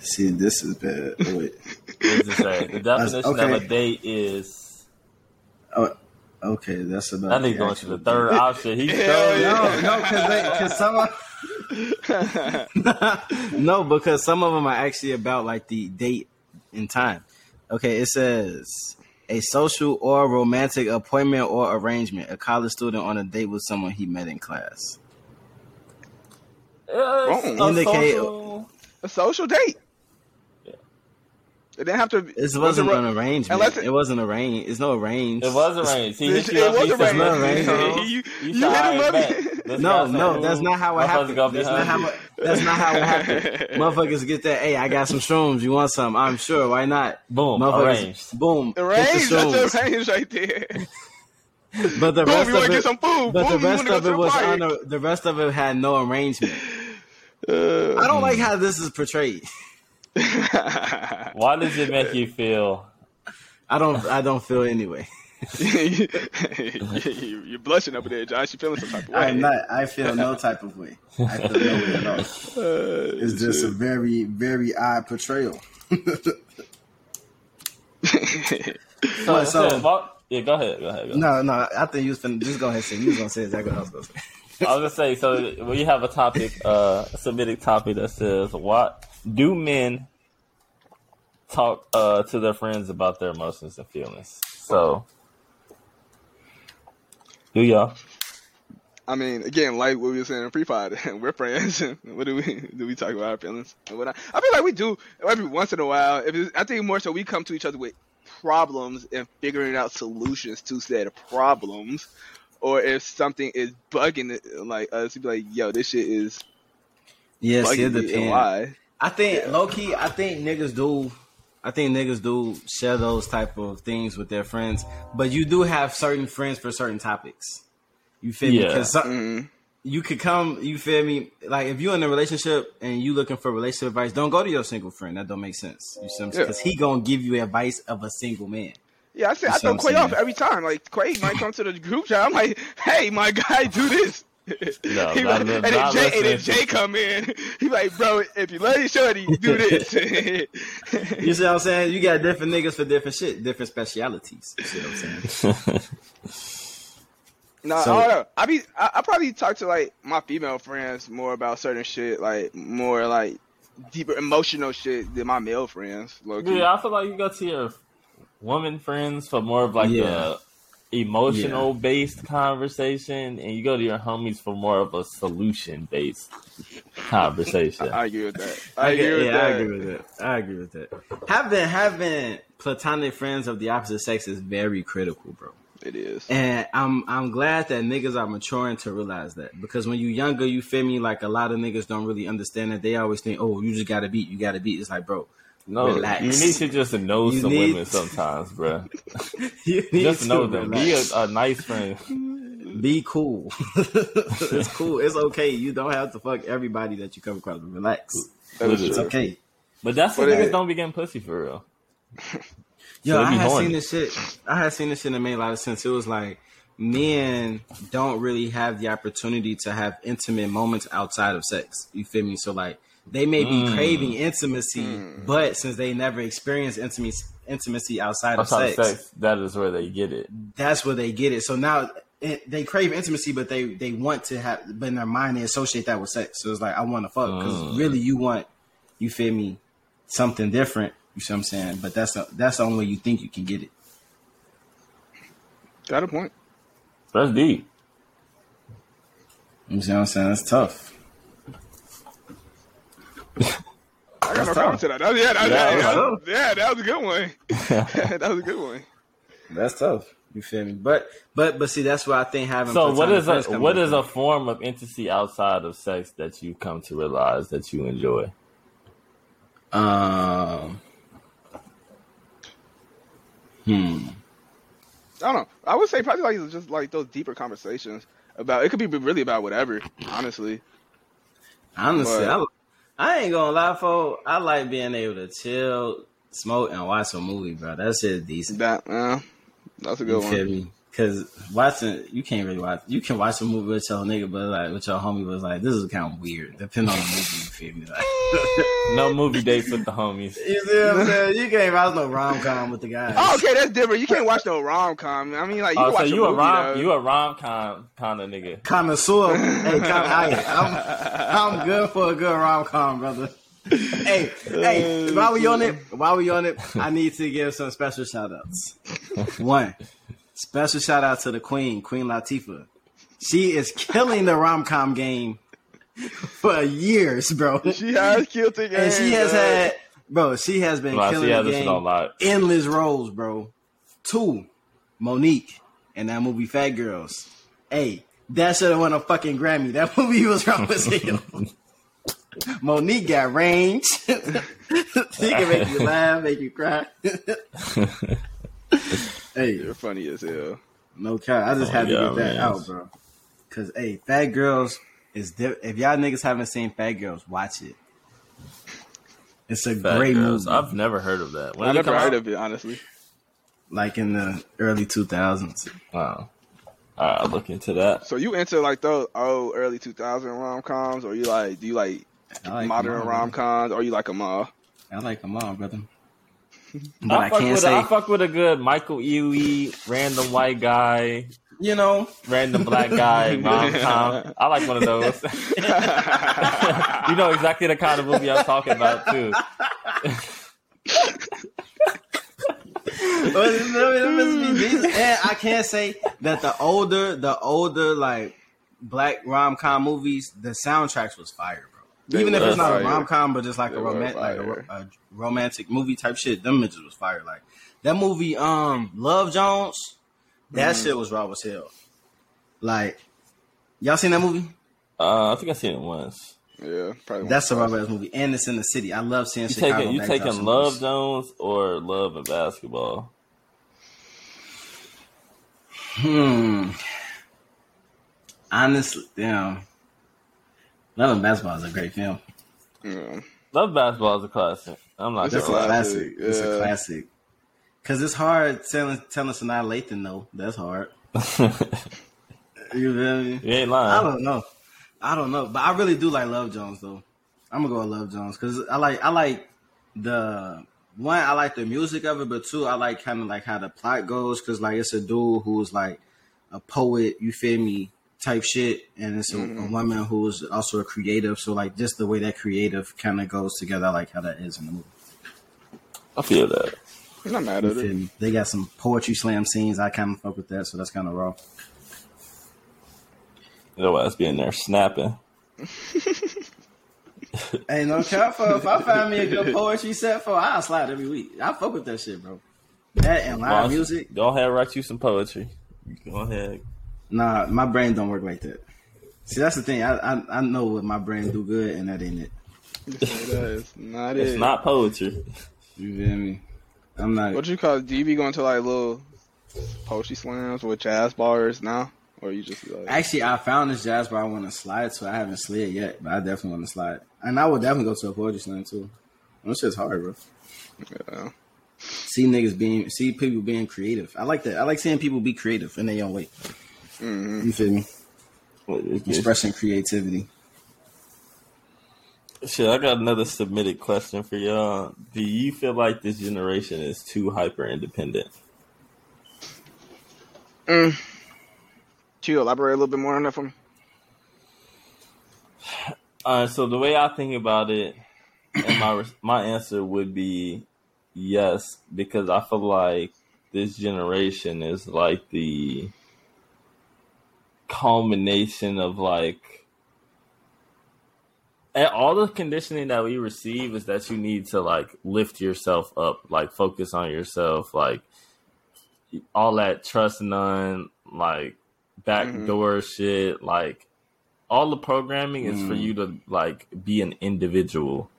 See, this is bad. Wait. What does it? The definition okay. of a date is. Oh, okay, that's about. I nigga the going to the third option. He's Hell so yeah. No, no, because because some no, because some of them are actually about like the date and time. Okay, it says a social or romantic appointment or arrangement. A college student on a date with someone he met in class. Yeah, it's Wrong. a oh. Indicate- social- A social date. Yeah. It didn't have to. This wasn't ro- an arrangement. unless it, it- wasn't arranged. It's no arranged. It was arranged. He It, hit you up. was He said, arranged. not arranged. "Bro, You, you you hit him him up. No, no, that's not how it happened. That's not how it, that's not how it happened. Motherfuckers get that. Hey, I got some shrooms. You want some? I'm sure. Why not? Boom, Motherfuckers, arranged. boom. Arranged. Hit the That's shrooms. arranged right there. But the Boom, rest of it, food. but Boom, the rest of it was party. under, the rest of it had no arrangement. Uh, I don't like how this is portrayed. Why does it make you feel? I don't. I don't feel anyway. You're blushing over there, Josh. You feeling some type of way. I'm not. I feel no type of way. I feel no way at all. Uh, It's just a very, very odd portrayal. So, What, so- so, well, yeah, go ahead, go ahead. Go ahead. No, no. I think you was finna, just go ahead and say. You was gonna say exactly what I was gonna say. I was gonna say, so we have a topic, uh, a submitted topic that says, "What do men talk uh, to their friends about their emotions and feelings?" So, do y'all? I mean, again, like what we were saying in pre-pod, we're friends. what do we do? We talk about our feelings and whatnot. I feel like we do every once in a while. If I think more so, we come to each other with problems and figuring out solutions to said problems, or if something is bugging it, like us, be like, "Yo, this shit is Yes, it bugging me, and depends. why?" I think low key. I think niggas do. I think niggas do share those type of things with their friends, but you do have certain friends for certain topics. You feel me? Yeah. Because Mm, you could come. You feel me? Like if you're in a relationship and you looking for relationship advice, don't go to your single friend. That don't make sense. You see what Yeah. Because he gonna give you advice of a single man. Yeah, I say You I see throw Quay off every time. Like Quay might come to the group chat. I'm like, "Hey, my guy, do this." No, He not- like- and not then Jay, and then. Jay come in. He like, bro, if you love your shorty, do this. You see what I'm saying? You got different niggas for different shit, different specialities. You see what I'm saying? no, So- I don't know. I be, I, I probably talk to like my female friends more about certain shit, like more like deeper emotional shit than my male friends. Low. Yeah, I feel like you go to your woman friends for more of like Yeah. a emotional based conversation, and you go to your homies for more of a solution based conversation. I agree with that. I, I agree get- with yeah, that. I agree with that. I agree with that. Having having platonic friends of the opposite sex is very critical, bro. It is. And I'm I'm glad that niggas are maturing to realize that because when you younger, you feel me. Like a lot of niggas don't really understand that. They always think, oh, you just gotta beat, you gotta beat. It's like, bro, no, relax. you need to just know You some need- women sometimes, bro. Just know them. Be a, a nice friend. Be cool. it's cool. It's okay. You don't have to fuck everybody that you come across. Relax. That is It's true. okay. But that's what niggas don't be getting pussy for real. Yo, So I be had horny. seen this shit. I had seen this shit that made a lot of sense. It was like men don't really have the opportunity to have intimate moments outside of sex. You feel me? So like they may be Mm. craving intimacy, but since they never experienced intimacy intimacy outside of sex, of sex, that is where they get it. that's where they get it. So now it, they crave intimacy, but they they want to have, but in their mind they associate that with sex. So it's like I want to fuck because Mm. really you want, you feel me, something different. You see what I'm saying? But that's the, that's the only way you think you can get it. Got a point. That's deep. You see what I'm saying? That's tough. I got no That's comment to that. That- yeah, that, Yeah, yeah, that's that- yeah, that was a good one. that was a good one. That's tough. You feel me? But but but see, that's why I think having So what platonic is friends a come what a form of intimacy outside of sex that you come to realize that you enjoy? um hmm I don't know. I would say probably like just like those deeper conversations about. It could be really about whatever. Honestly, honestly But- I, I ain't gonna lie for I like being able to chill, smoke, and watch a movie, bro. That shit decent. that uh, that's a You good feel one. Me? Because watching, you can't really watch. You can watch a movie with your nigga, but like with your homie, was like this is kind of weird. Depending on the movie, you feel me? Like, No movie dates with the homies. you see what I'm saying? You can't watch no rom com with the guys. Oh, okay, that's different. You can't watch no rom com. I mean, like you Oh, can so watch you a a rom though. you a rom com kind of nigga. connoisseur. hey, con- I, I'm, I'm good for a good rom com, brother. hey, hey, while we on it, while we on it, I need to give some special shout outs. One, special shout out to the queen, Queen Latifah. She is killing the rom com game for years, bro. She has killed the game. And she has bro. had, bro, she has been Nah, killing she had the this shit game on lock. endless roles, bro. Two, Mo'Nique and that movie Phat Girlz. Hey, that should have won a fucking Grammy. That movie was wrong as hell. Mo'Nique got range. she can make you laugh, make you cry. Hey, You're funny as hell. no cap. I just Oh, had to yeah, get that man. out, bro. Cause hey, Phat Girlz is di- if y'all niggas haven't seen Phat Girlz, watch it. It's a Fat great Girls. movie. I've never heard of that. When I did never heard out? of it, honestly. like in the early two thousands. Wow. All right, I'll look into that. So you into like those old early 2000 rom coms, or you like do you like like modern rom coms, or you like them all? I like them all, brother. But I, I, fuck can't with say, a, I fuck with a good Michael Ealy, random white guy, you know, random black guy rom com. I like one of those. you know exactly the kind of movie I'm talking about too. But it's- it must be decent. and I can't say that the older, the older like black rom com movies, the soundtracks was fire, bro. They Even if it's not a rom com, but just like They a romantic, like a, a romantic movie type shit, them bitches was fire. Like that movie, um, Love Jones, that Mm. shit was raw as hell. Like, y'all seen that movie? Uh, I think I seen it once. Yeah, probably. That's a one. raw ass movie, and it's in the city. I love seeing You Chicago. taking you taking Love movies. Jones or Love and Basketball? Hmm. Honestly, damn. Love and Basketball is a great film. Yeah. Love Basketball is a classic. I'm not It's a That's a classic, classic. It's a classic. Cause it's hard telling telling Sanaa Lathan though. That's hard. You feel me? you ain't lying. I don't know. I don't know, but I really do like Love Jones though. I'm gonna go with Love Jones because I like I like the one I like the music of it, but two I like kind of like how the plot goes because like it's a dude who's like a poet, you feel me, type shit, and it's a, a mm-hmm. woman who's also a creative. So like just the way that creative kind of goes together, I like how that is in the movie. I feel that. I'm not mad at it. They got some poetry slam scenes. I kind of fuck with that, so that's kind of raw. Your ass being there snapping. Hey, no cap for if I find me a good poetry set for, I'll slide every week. I fuck with that shit, bro. That and live Well, music. Go ahead, write you some poetry. Go ahead. Nah, my brain don't work like that. See, that's the thing. I I, I know what my brain do good, and that ain't it. That's not It's it. not poetry. You feel me? I'm not. What you call? it? Do you be going to like little poetry slams with jazz bars now, or you just like? Actually, I found this jazz bar I want to slide to. I haven't slid yet, but I definitely want to slide. And I would definitely go to a poetry slam too. That shit's hard, bro. Yeah. See niggas being, see people being creative. I like that. I like seeing people be creative in their own way. Mhm. You feel me? Expressing creativity. Shit, I got another submitted question for y'all. Do you feel like this generation is too hyper independent? Mm. Can you elaborate a little bit more on that for me? Uh, so the way I think about it, and my my answer would be yes, because I feel like this generation is like the culmination of like and all the conditioning that we receive is that you need to like lift yourself up, like focus on yourself, like all that trust none, like backdoor shit, like all the programming is for Mm. you to like be an individual.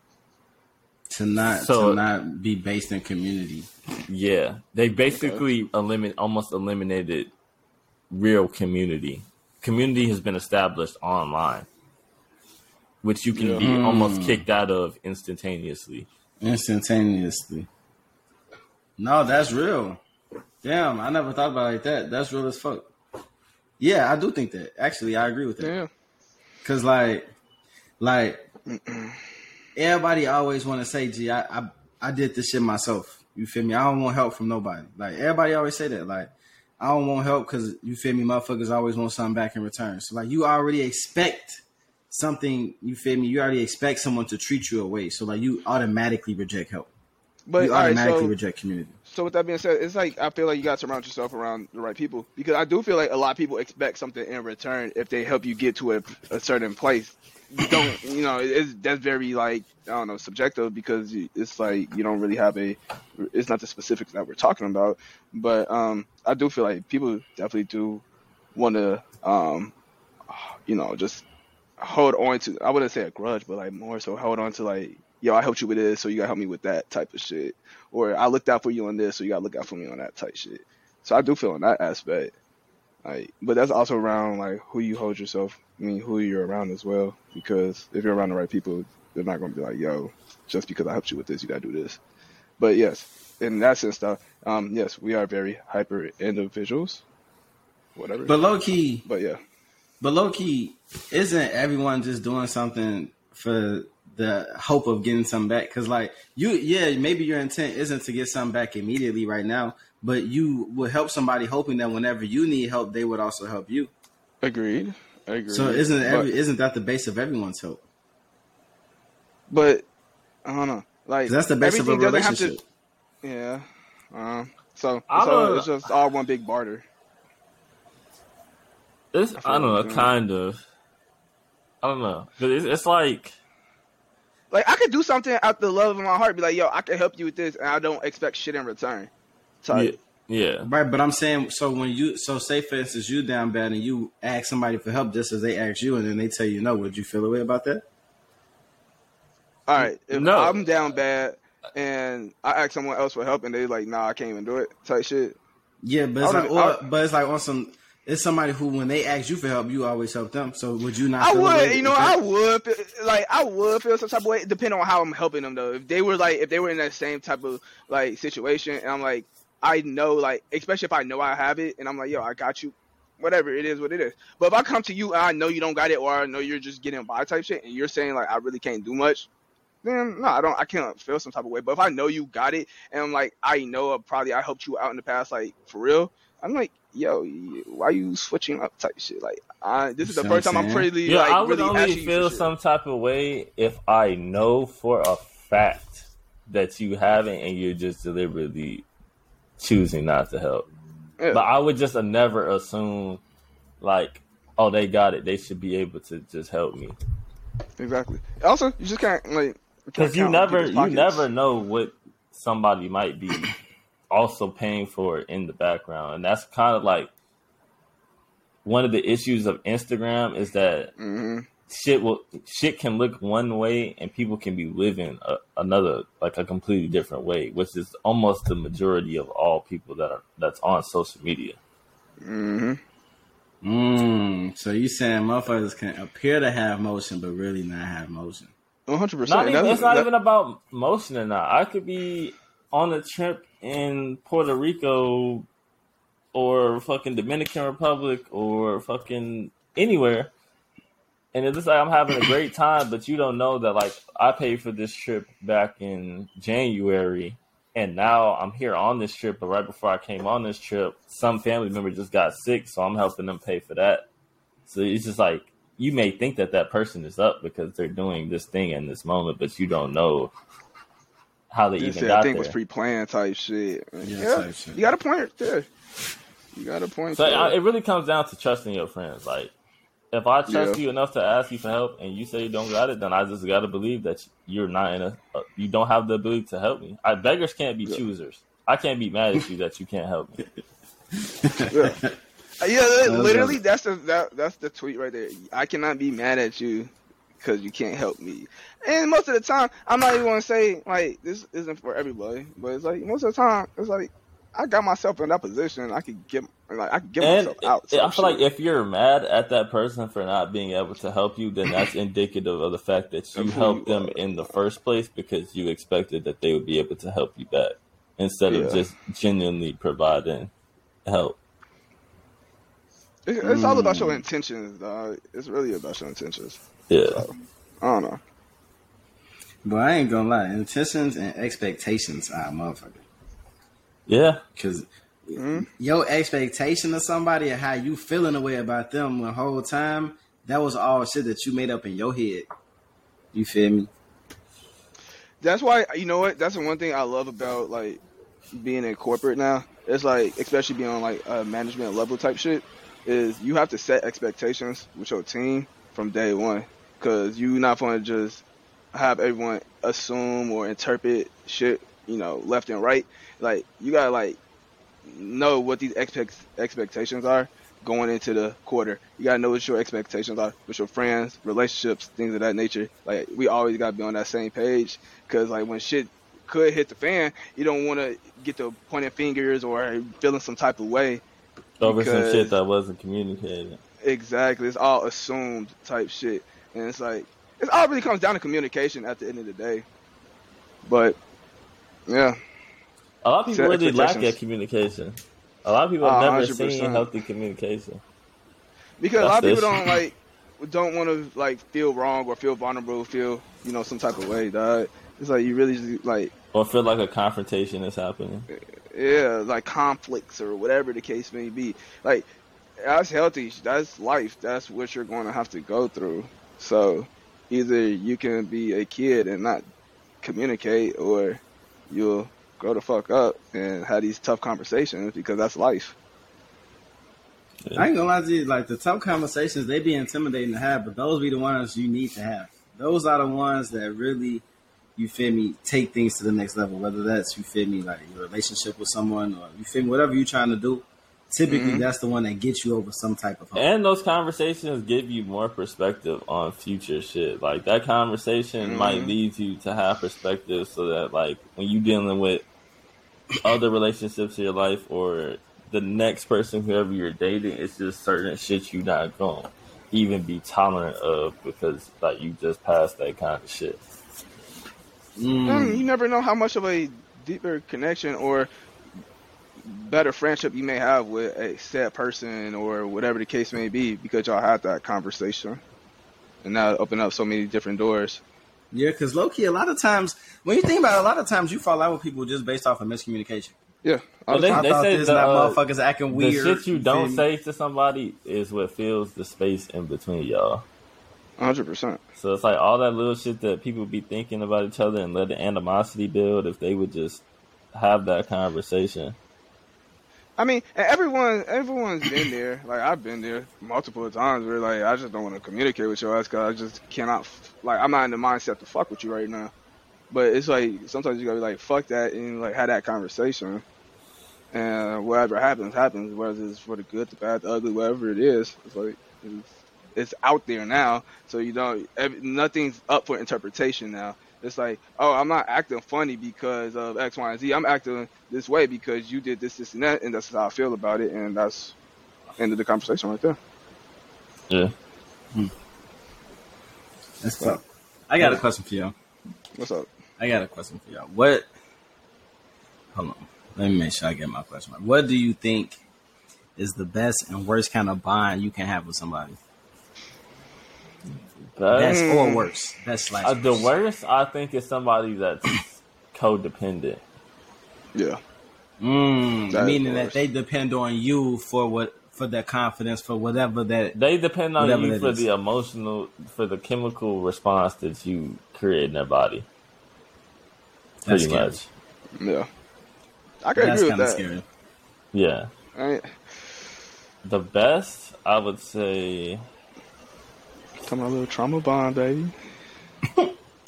To not So- to not be based in community. Yeah, they basically eliminate almost eliminated real community. Community has been established online, which you can be Yeah. almost Mm. kicked out of instantaneously. instantaneously. No, that's real. Damn, I never thought about it like that. That's real as fuck. Yeah, I do think that. Actually, I agree with that. Yeah. Cause like, like everybody always want to say, "Gee, I, I I did this shit myself." You feel me? I don't want help from nobody. Like everybody always say that. Like I don't want help because you feel me. Motherfuckers always want something back in return. So like you already expect something. You feel me? You already expect someone to treat you away. So like you automatically reject help. But you all right, automatically so, reject community. So with that being said, it's like I feel like you got to surround yourself around the right people because I do feel like a lot of people expect something in return if they help you get to a, a certain place. You don't, you know, it's that's very like I don't know subjective because it's like you don't really have a. It's not the specifics that we're talking about, but um, I do feel like people definitely do want to, um, you know, just hold on to. I wouldn't say a grudge, but like more so hold on to like, yo, I helped you with this, so you gotta help me with that type of shit or I looked out for you on this, so you gotta look out for me on that type shit. So I do feel in that aspect, like, but that's also around like who you hold yourself. I mean, who you're around as well, because if you're around the right people, they're not gonna be like, yo, just because I helped you with this, you gotta do this. But yes, in that sense, though, um, yes, we are very hyper individuals, whatever. But low key, but yeah, But low key, isn't everyone just doing something for the hope of getting something back? Because like you, yeah, maybe your intent isn't to get something back immediately right now, but you would help somebody hoping that whenever you need help, they would also help you. agreed. Agreed. So isn't But- isn't that the base of everyone's hope? But I don't know. Like that's the base of a everything to- relationship. Yeah. Um, so it's, I all, don't- it's just all one big barter. It's feel I don't know, kind of. I don't know, 'Cause it's, it's like Like I could do something out the love of my heart, be like, yo, I can help you with this, and I don't expect shit in return. So yeah, yeah. Right, but I'm saying so when you so say for instance you down bad and you ask somebody for help just as they ask you and then they tell you no, would you feel a way about that? all right, if No. I'm down bad and I ask someone else for help and they like, nah, I can't even do it, type shit. Yeah, but it's like, don't- or, but it's like on some. It's somebody who, when they ask you for help, you always help them. So would you not? I would, you know, I would feel- like I would feel some type of way, depending on how I'm helping them though. If they were like, if they were in that same type of like situation, and I'm like, I know, like, especially if I know I have it, and I'm like, yo, I got you, whatever it is, what it is. But if I come to you and I know you don't got it, or I know you're just getting by type shit, and you're saying like, I really can't do much, then no, I don't, I can't feel some type of way. But if I know you got it, and I'm like, I know uh, probably I helped you out in the past, like for real, I'm like. Yo, why you switching up type shit? Like, I, this is the first time I'm I'm saying? really Yeah, like I would really only asking you feel shit. some type of way if I know for a fact that you haven't and you're just deliberately choosing not to help. Yeah. But I would just never assume like, oh, they got it. They should be able to just help me Exactly. Also, you just can't like because you never you never know what somebody might be also paying for it in the background, and that's kind of like one of the issues of Instagram is that Mhm. shit will shit can look one way and people can be living a, another like a completely different way, which is almost the majority of all people that are that's on social media. Mhm. Mm, so you saying motherfuckers can appear to have motion, but really not have motion? One hundred Not percent. even, it's not even about motion or not. I could be on a trip in Puerto Rico or fucking Dominican Republic or fucking anywhere. And it's just like I'm having a great time, but you don't know that like I paid for this trip back in January and now I'm here on this trip, but right before I came on this trip, some family member just got sick, so I'm helping them pay for that. So it's just like you may think that that person is up because they're doing this thing in this moment, but you don't know how they Yeah, even see, got I think it was pre-planned type shit. Yeah, Yeah, type shit. you got a point there. You got a point. So there. I, it really comes down to trusting your friends. Like, if I trust Yeah. you enough to ask you for help, and you say you don't got it, then I just gotta believe that you're not in a, uh, you don't have the ability to help me. I beggars can't be Yeah. choosers. I can't be mad at you that you can't help me. yeah, yeah literally, that's the that, that's the tweet right there. I cannot be mad at you because you can't help me. And most of the time, I'm not even gonna say like this isn't for everybody, but it's like most of the time, it's like I got myself in that position. I could get like I could get And myself out. I feel like if you're mad at that person for not being able to help you, then that's indicative of the fact that you helped them in the first place because you expected that they would be able to help you back instead of just genuinely providing help. It's, it's all about your hmm. intentions, dog. It's really about your intentions. Yeah. So, I don't know. But I ain't gonna lie, intentions and expectations are a motherfucker. Yeah. Cause Mhm. your expectation of somebody and how you feeling the way about them the whole time, that was all shit that you made up in your head. You feel me? That's why you know what. That's the one thing I love about like being in corporate now. It's like especially being on like a management level type shit. Is you have to set expectations with your team from day one because you not going to just have everyone assume or interpret shit you know left and right. Like you gotta like know what these expect expectations are going into the quarter. You gotta know what your expectations are with your friends, relationships, things of that nature. Like we always gotta be on that same page because like when shit could hit the fan, you don't want to get to pointing fingers or feeling some type of way. Over some shit that wasn't communicated. Exactly, it's all assumed type shit, and it's like it all really comes down to communication at the end of the day. But yeah, A lot of people Set really lack expectations. at communication. A lot of people have uh, never 100%. seen healthy communication. because a lot of people don't like don't want to like feel wrong or feel vulnerable, feel you know some type of way, dog. It's like you really just, like Or feel like a confrontation is happening. yeah, like conflicts or whatever the case may be. Like that's healthy. That's life. That's what you're going to have to go through. So either you can be a kid and not communicate, or you'll grow the fuck up and have these tough conversations because that's life. I ain't gonna lie to you, like the tough conversations, they be intimidating to have, but those be the ones you need to have. Those are the ones that really, you feel me, take things to the next level. Whether that's you feel me, like your relationship with someone, or you feel me, whatever you're trying to do. Typically, Mhm. that's the one that gets you over some type of hump. And those conversations give you more perspective on future shit. Like that conversation Mhm. might lead you to have perspective so that like when you dealing with other relationships in your life or the next person, whoever you're dating, it's just certain shit you not going to even be tolerant of because like you just passed that kind of shit. Mm. Mm, you never know how much of a deeper connection or better friendship you may have with a said person or whatever the case may be because y'all had that conversation. And now it open up so many different doors. Yeah, because low key, a lot of times when you think about it, a lot of times you fall out with people just based off of miscommunication. Yeah. Well, the they- time. Say this, the, that uh, motherfuckers acting weird. the shit you don't me? say to somebody is what fills the space in between y'all. 100%. So it's like all that little shit that people be thinking about each other and let the animosity build if they would just have that conversation. I mean, everyone, everyone's been there. Like I've been there multiple times where like I just don't want to communicate with your ass because I just cannot. Like I'm not in the mindset to fuck with you right now. But it's like sometimes you gotta be like fuck that and like have that conversation. And whatever happens, happens. Whether it's for the good, the bad, the ugly, whatever it is, it's like it's, it's out there now. So you don't. Every, nothing's up for interpretation now. It's like, oh, I'm not acting funny because of X, Y, and Z. I'm acting this way because you did this, this, and that, and that's how I feel about it, and that's end of the conversation right there. Yeah. Hmm. That's tough. I got a question for y'all. What's up? I got a question for y'all. What? Hold on. Let me make sure I get my question right. What do you think is the best and worst kind of bond you can have with somebody? That's, Best or worst? Best slash. uh, the worst, I think, is somebody that's codependent. Yeah, Mm, That is meaning the that they depend on you for what for their confidence for whatever that. They depend on you for is. the emotional, for the chemical response that you create in their body. pretty scary. much. Yeah, I can That's agree with that. scary. Yeah. Right. The best, I would say, Come on, a little trauma bond, baby.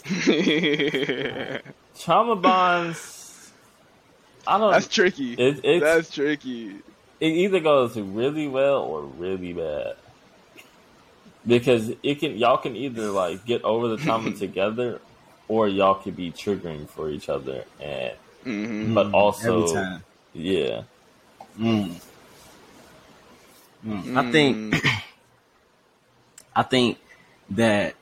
trauma bonds. I don't. That's tricky. It, it's, That's tricky. it either goes really well or really bad. Because it can y'all can either like get over the trauma together or y'all could be triggering for each other and hmm but also every time. yeah. Mm. Mm. I think I think that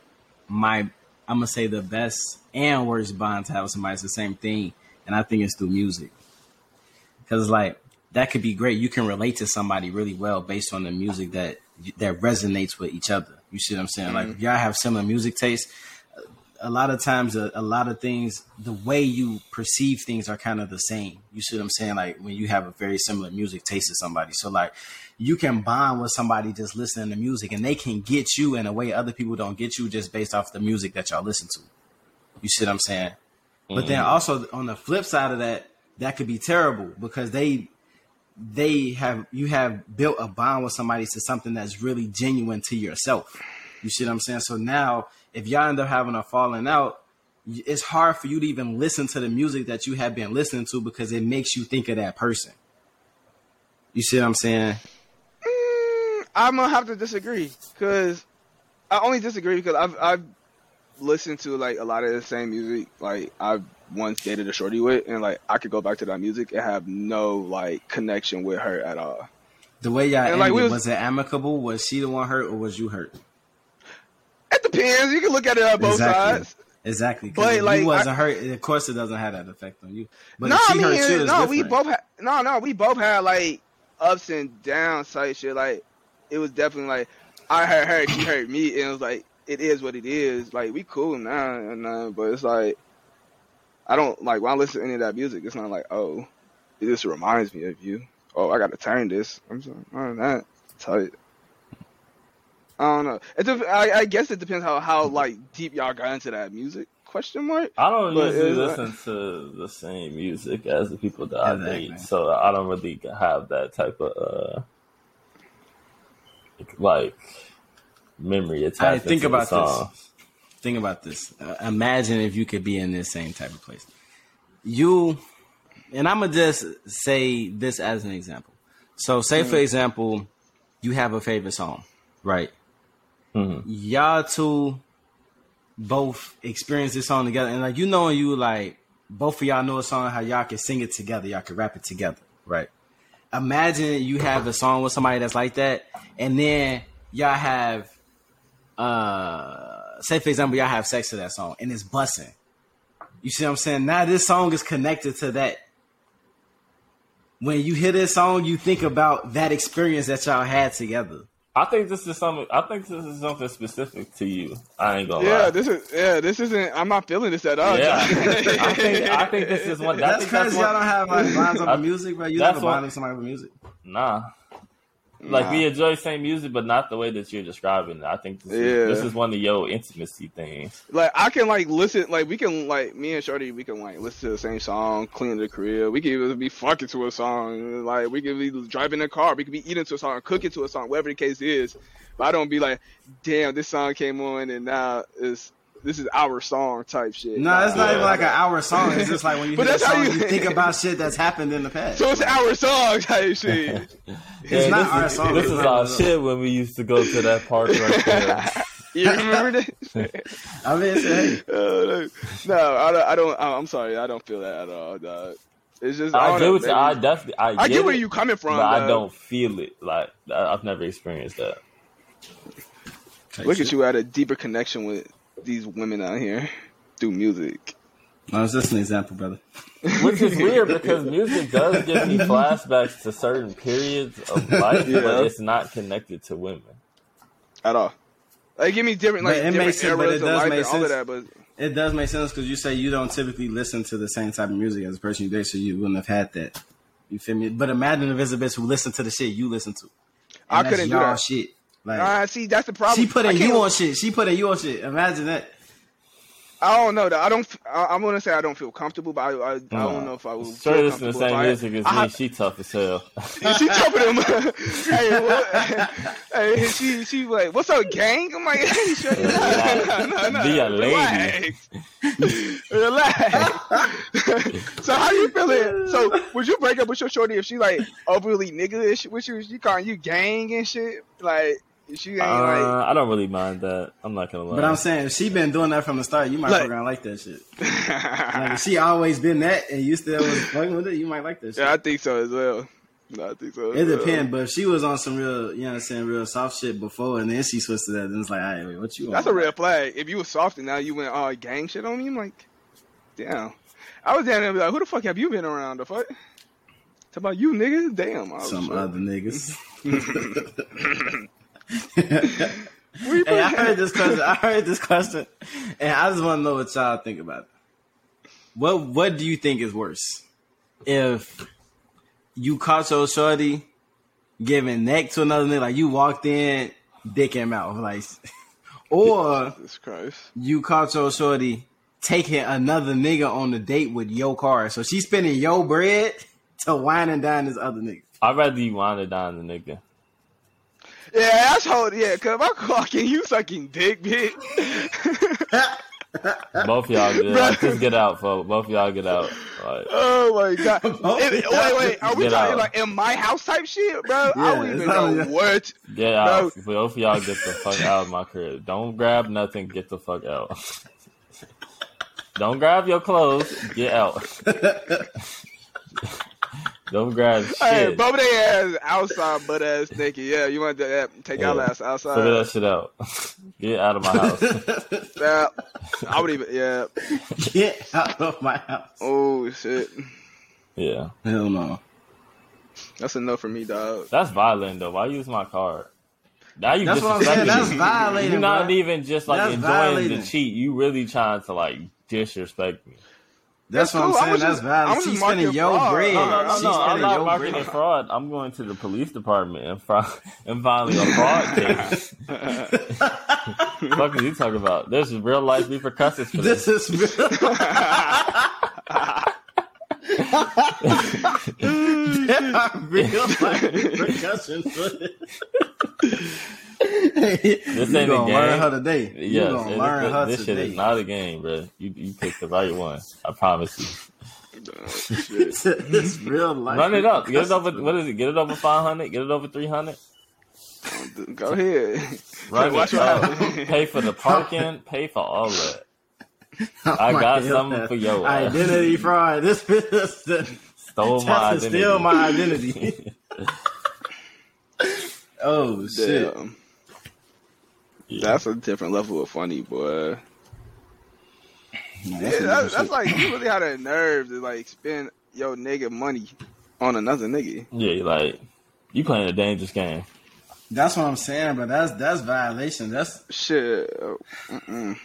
my I'm gonna say the best and worst bond to have with somebody is the same thing, and I think it's through music. Because like that could be great. You can relate to somebody really well based on the music that that resonates with each other. You see what I'm saying? Like mm-hmm. if y'all have similar music tastes, a lot of times a, a lot of things the way you perceive things are kind of the same you see what i'm saying like when you have a very similar music taste to somebody so like you can bond with somebody just listening to music and they can get you in a way other people don't get you just based off the music that y'all listen to. You see what i'm saying? But then mm. also on the flip side of that that could be terrible because they they have you have built a bond with somebody to something that's really genuine to yourself. You see what i'm saying? So now if y'all end up having a falling out, it's hard for you to even listen to the music that you have been listening to because it makes you think of that person. You see what I'm saying? I'm gonna have to disagree because I only disagree because I've I've listened to like a lot of the same music like I've once dated a shorty with, and like I could go back to that music and have no like connection with her at all. The way y'all And, ended, like, was, was- it amicable? Was she the one hurt or was you hurt? It depends. You can look at it on both Exactly. sides. Exactly. But, if like, you wasn't I- hurt, of course it doesn't have that effect on you. But no, I mean, no, we both had no, no, we both had like ups and downs type shit. Like it was definitely like I hurt her, she hurt me, and it was like it is what it is. Like we cool now and uh, but it's like I don't like when I listen to any of that music. It's not like oh, it just reminds me of you. Oh, I got to turn this. I'm just like, oh, that tight. I don't know. It dep- I, I guess it depends how how like deep y'all got into that music. Question mark. I don't But usually it's- listen to the same music as the people that I Exactly. date, so I don't really have that type of uh, like memory attached. think to about this. think about this. Uh, imagine if you could be in this same type of place. You, and I'm gonna just say this as an example. So, say for example, you have a favorite song, right? Mhm. Y'all two both experience this song together, and like you know, you like both of y'all know a song, how y'all can sing it together, y'all can rap it together, right? Imagine you have a song with somebody that's like that, and then y'all have uh say for example y'all have sex to that song and it's bussing. You see what I'm saying? Now this song is connected to that. When you hear this song, you think about that experience that y'all had together. I think this is something. I think this is something specific to you. I ain't gonna Yeah, lie. this is yeah, this isn't. I'm not feeling this at all. yeah, I think I think this is one. I That's think that's because one, y'all don't have like bonds over I- music, but You that's never what- bond with somebody with music. Nah. Like Nah. we enjoy same music, but not the way that you're describing it. I think this, Yeah. is, this is one of your intimacy things. like I can like listen, like we can like me and Shorty, we can like listen to the same song, clean the crib. We can even be fucking to a song, like we can be driving a car, we can be eating to a song, cooking to a song, whatever the case is. But I don't be like, damn, this song came on and now is this is our song type shit. No, it's not Yeah. even like an hour song. It's just like when you But hear that's how song, you- you think about shit that's happened in the past. So it's our song type shit. It's not this our is, song. This is our our shit when we used to go to that park right there. you remember that? I mean, it's, hey, Uh, no, I don't. I don't. I'm sorry, I don't feel that at all. Dog. It's just I don't get know, what I definitely I, I get where you coming from, but I don't feel it. Like I- I've never experienced that. Look at you at a deeper connection with these women out here through music. No, was just an example, brother. Which is weird because music does give me flashbacks to certain periods of life, Yeah. but it's not connected to women. At all. Like give me different like it different makes sense, but eras it of does life make and all of sense. that, but It does make sense because you say you don't typically listen to the same type of music as the person you date, so you wouldn't have had that. You feel me? But imagine if it's a bitch who listen to the shit you listen to. I that's couldn't do y'all that. shit. Like Ah, see that's the problem. she putting I you on shit. She putting you on shit. Imagine that. I don't know. Though. I don't. I, I'm gonna say I don't feel comfortable, but I, I, I don't know if I would. Straight feel listen to the same I- music as I- me. She tough as hell. And she told him, hey, what? hey, she she like, what's up, gang? I'm like, hey, shut no, no, no, Be a lady. Relax. Relax. so how you feeling? So would you break up with your shorty if she like overly nigga-ish with you? She calling you gang and shit? Like she ain't Uh, I don't really mind that. I'm not gonna lie. But I'm saying if she been doing that from the start, you might Like- fuck like that shit. like. Like if she always been that and you still was fucking with it, you might like that shit. yeah, I think so as well. No, I think so. It well. depends, but if she was on some real, you know what I'm saying, real soft shit before, and then she switched to that, then it's like, all right, wait, what you want? That's a red flag. If you were soft and now you went all gang shit on me, I'm like, damn. I was down there and be like, who the fuck have you been around? The fuck? Talk about you niggas? Damn. I was Some sure. other niggas. Where you hey, I heard this question. I heard this question, and I just want to know what y'all think about it. What What do you think is worse? If you caught your shorty giving neck to another nigga, like you walked in, dick in mouth, like, or Jesus Christ. you caught your shorty taking another nigga on the date with your car, so she's spending your bread to wine and dine this other nigga. I'd rather you wind it down the nigga. Yeah, asshole. Yeah, cause if I'm clocking you sucking dick, bitch. Both y'all get Bruh. out. Just get out, folks. Both y'all get out. Like, oh my god. Both If- wait, wait. Are we get talking out. like in my house type shit, bro? I don't even it's not- know what. get out. Both of y'all get the fuck out of my crib. Don't grab nothing. Get the fuck out. Don't grab your clothes. Get out. Don't grab shit. Hey, both their ass outside, butt ass naked. Yeah, you want to take Yeah. our ass Figure outside? that shit out. Get out of my house. Yeah, I would even. Yeah. Get out of my house. Oh shit. Yeah. Hell no. That's enough for me, dog. That's violent though. Why use my card? Now you That's what I'm saying. That's violating. You're not bro. even just like That's enjoying violating. the cheat. You really trying to like disrespect me. That's, That's what cool. I'm saying. just- That's I violent. She's just spending fraud. bread. No, no, no, She's no. I'm spending not your marketing bread. fraud. I'm going to the police department and, fri- and filing a fraud case. Fuck is you talking about? There's real life repercussions for this. This is real. there are real life repercussions for this. This you ain't a gonna game. learn her today. You Yes, gonna learn it- her this shit is not a game, bro. You you picked the right one. I promise you. it's real life. Run it up. Get it over. What is it? Get it over five hundred. Get it over three hundred. Go ahead. Run Watch it what up. Pay for the parking. Pay for all that. Oh I my got God. something for your ass. identity fraud. This is Stole my identity. steal my identity. oh shit! Yeah. That's a different level of funny, boy. Nah, Yeah, that's some that, shit. that's like you really had a nerve to like spend your nigga money on another nigga. Yeah, like you playing a dangerous game. That's what I'm saying, but that's that's violation. That's Shit. Mm-mm.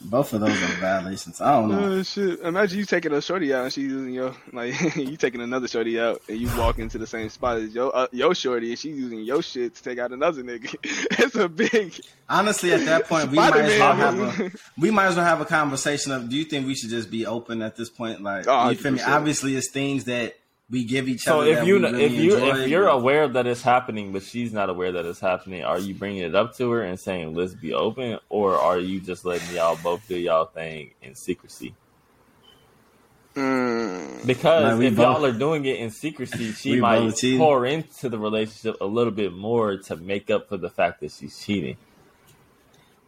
Both of those are violations. I don't know. Oh shit! Imagine you taking a shorty out and she's using your like you taking another shorty out and you walk into the same spot as your uh, your shorty and she's using your shit to take out another nigga. it's a big Honestly, at that point, we might as well have a we might as well have a conversation of. Do you think we should just be open at this point? Like, Oh, you feel me? Obviously, it's things that we give each So other. So if that you we really if you if you're aware that it's happening, but she's not aware that it's happening, are you bringing it up to her and saying let's be open, or are you just letting y'all both do y'all thing in secrecy? Mm, Because Like, if both- y'all are doing it in secrecy, she might cheating. pour into the relationship a little bit more to make up for the fact that she's cheating.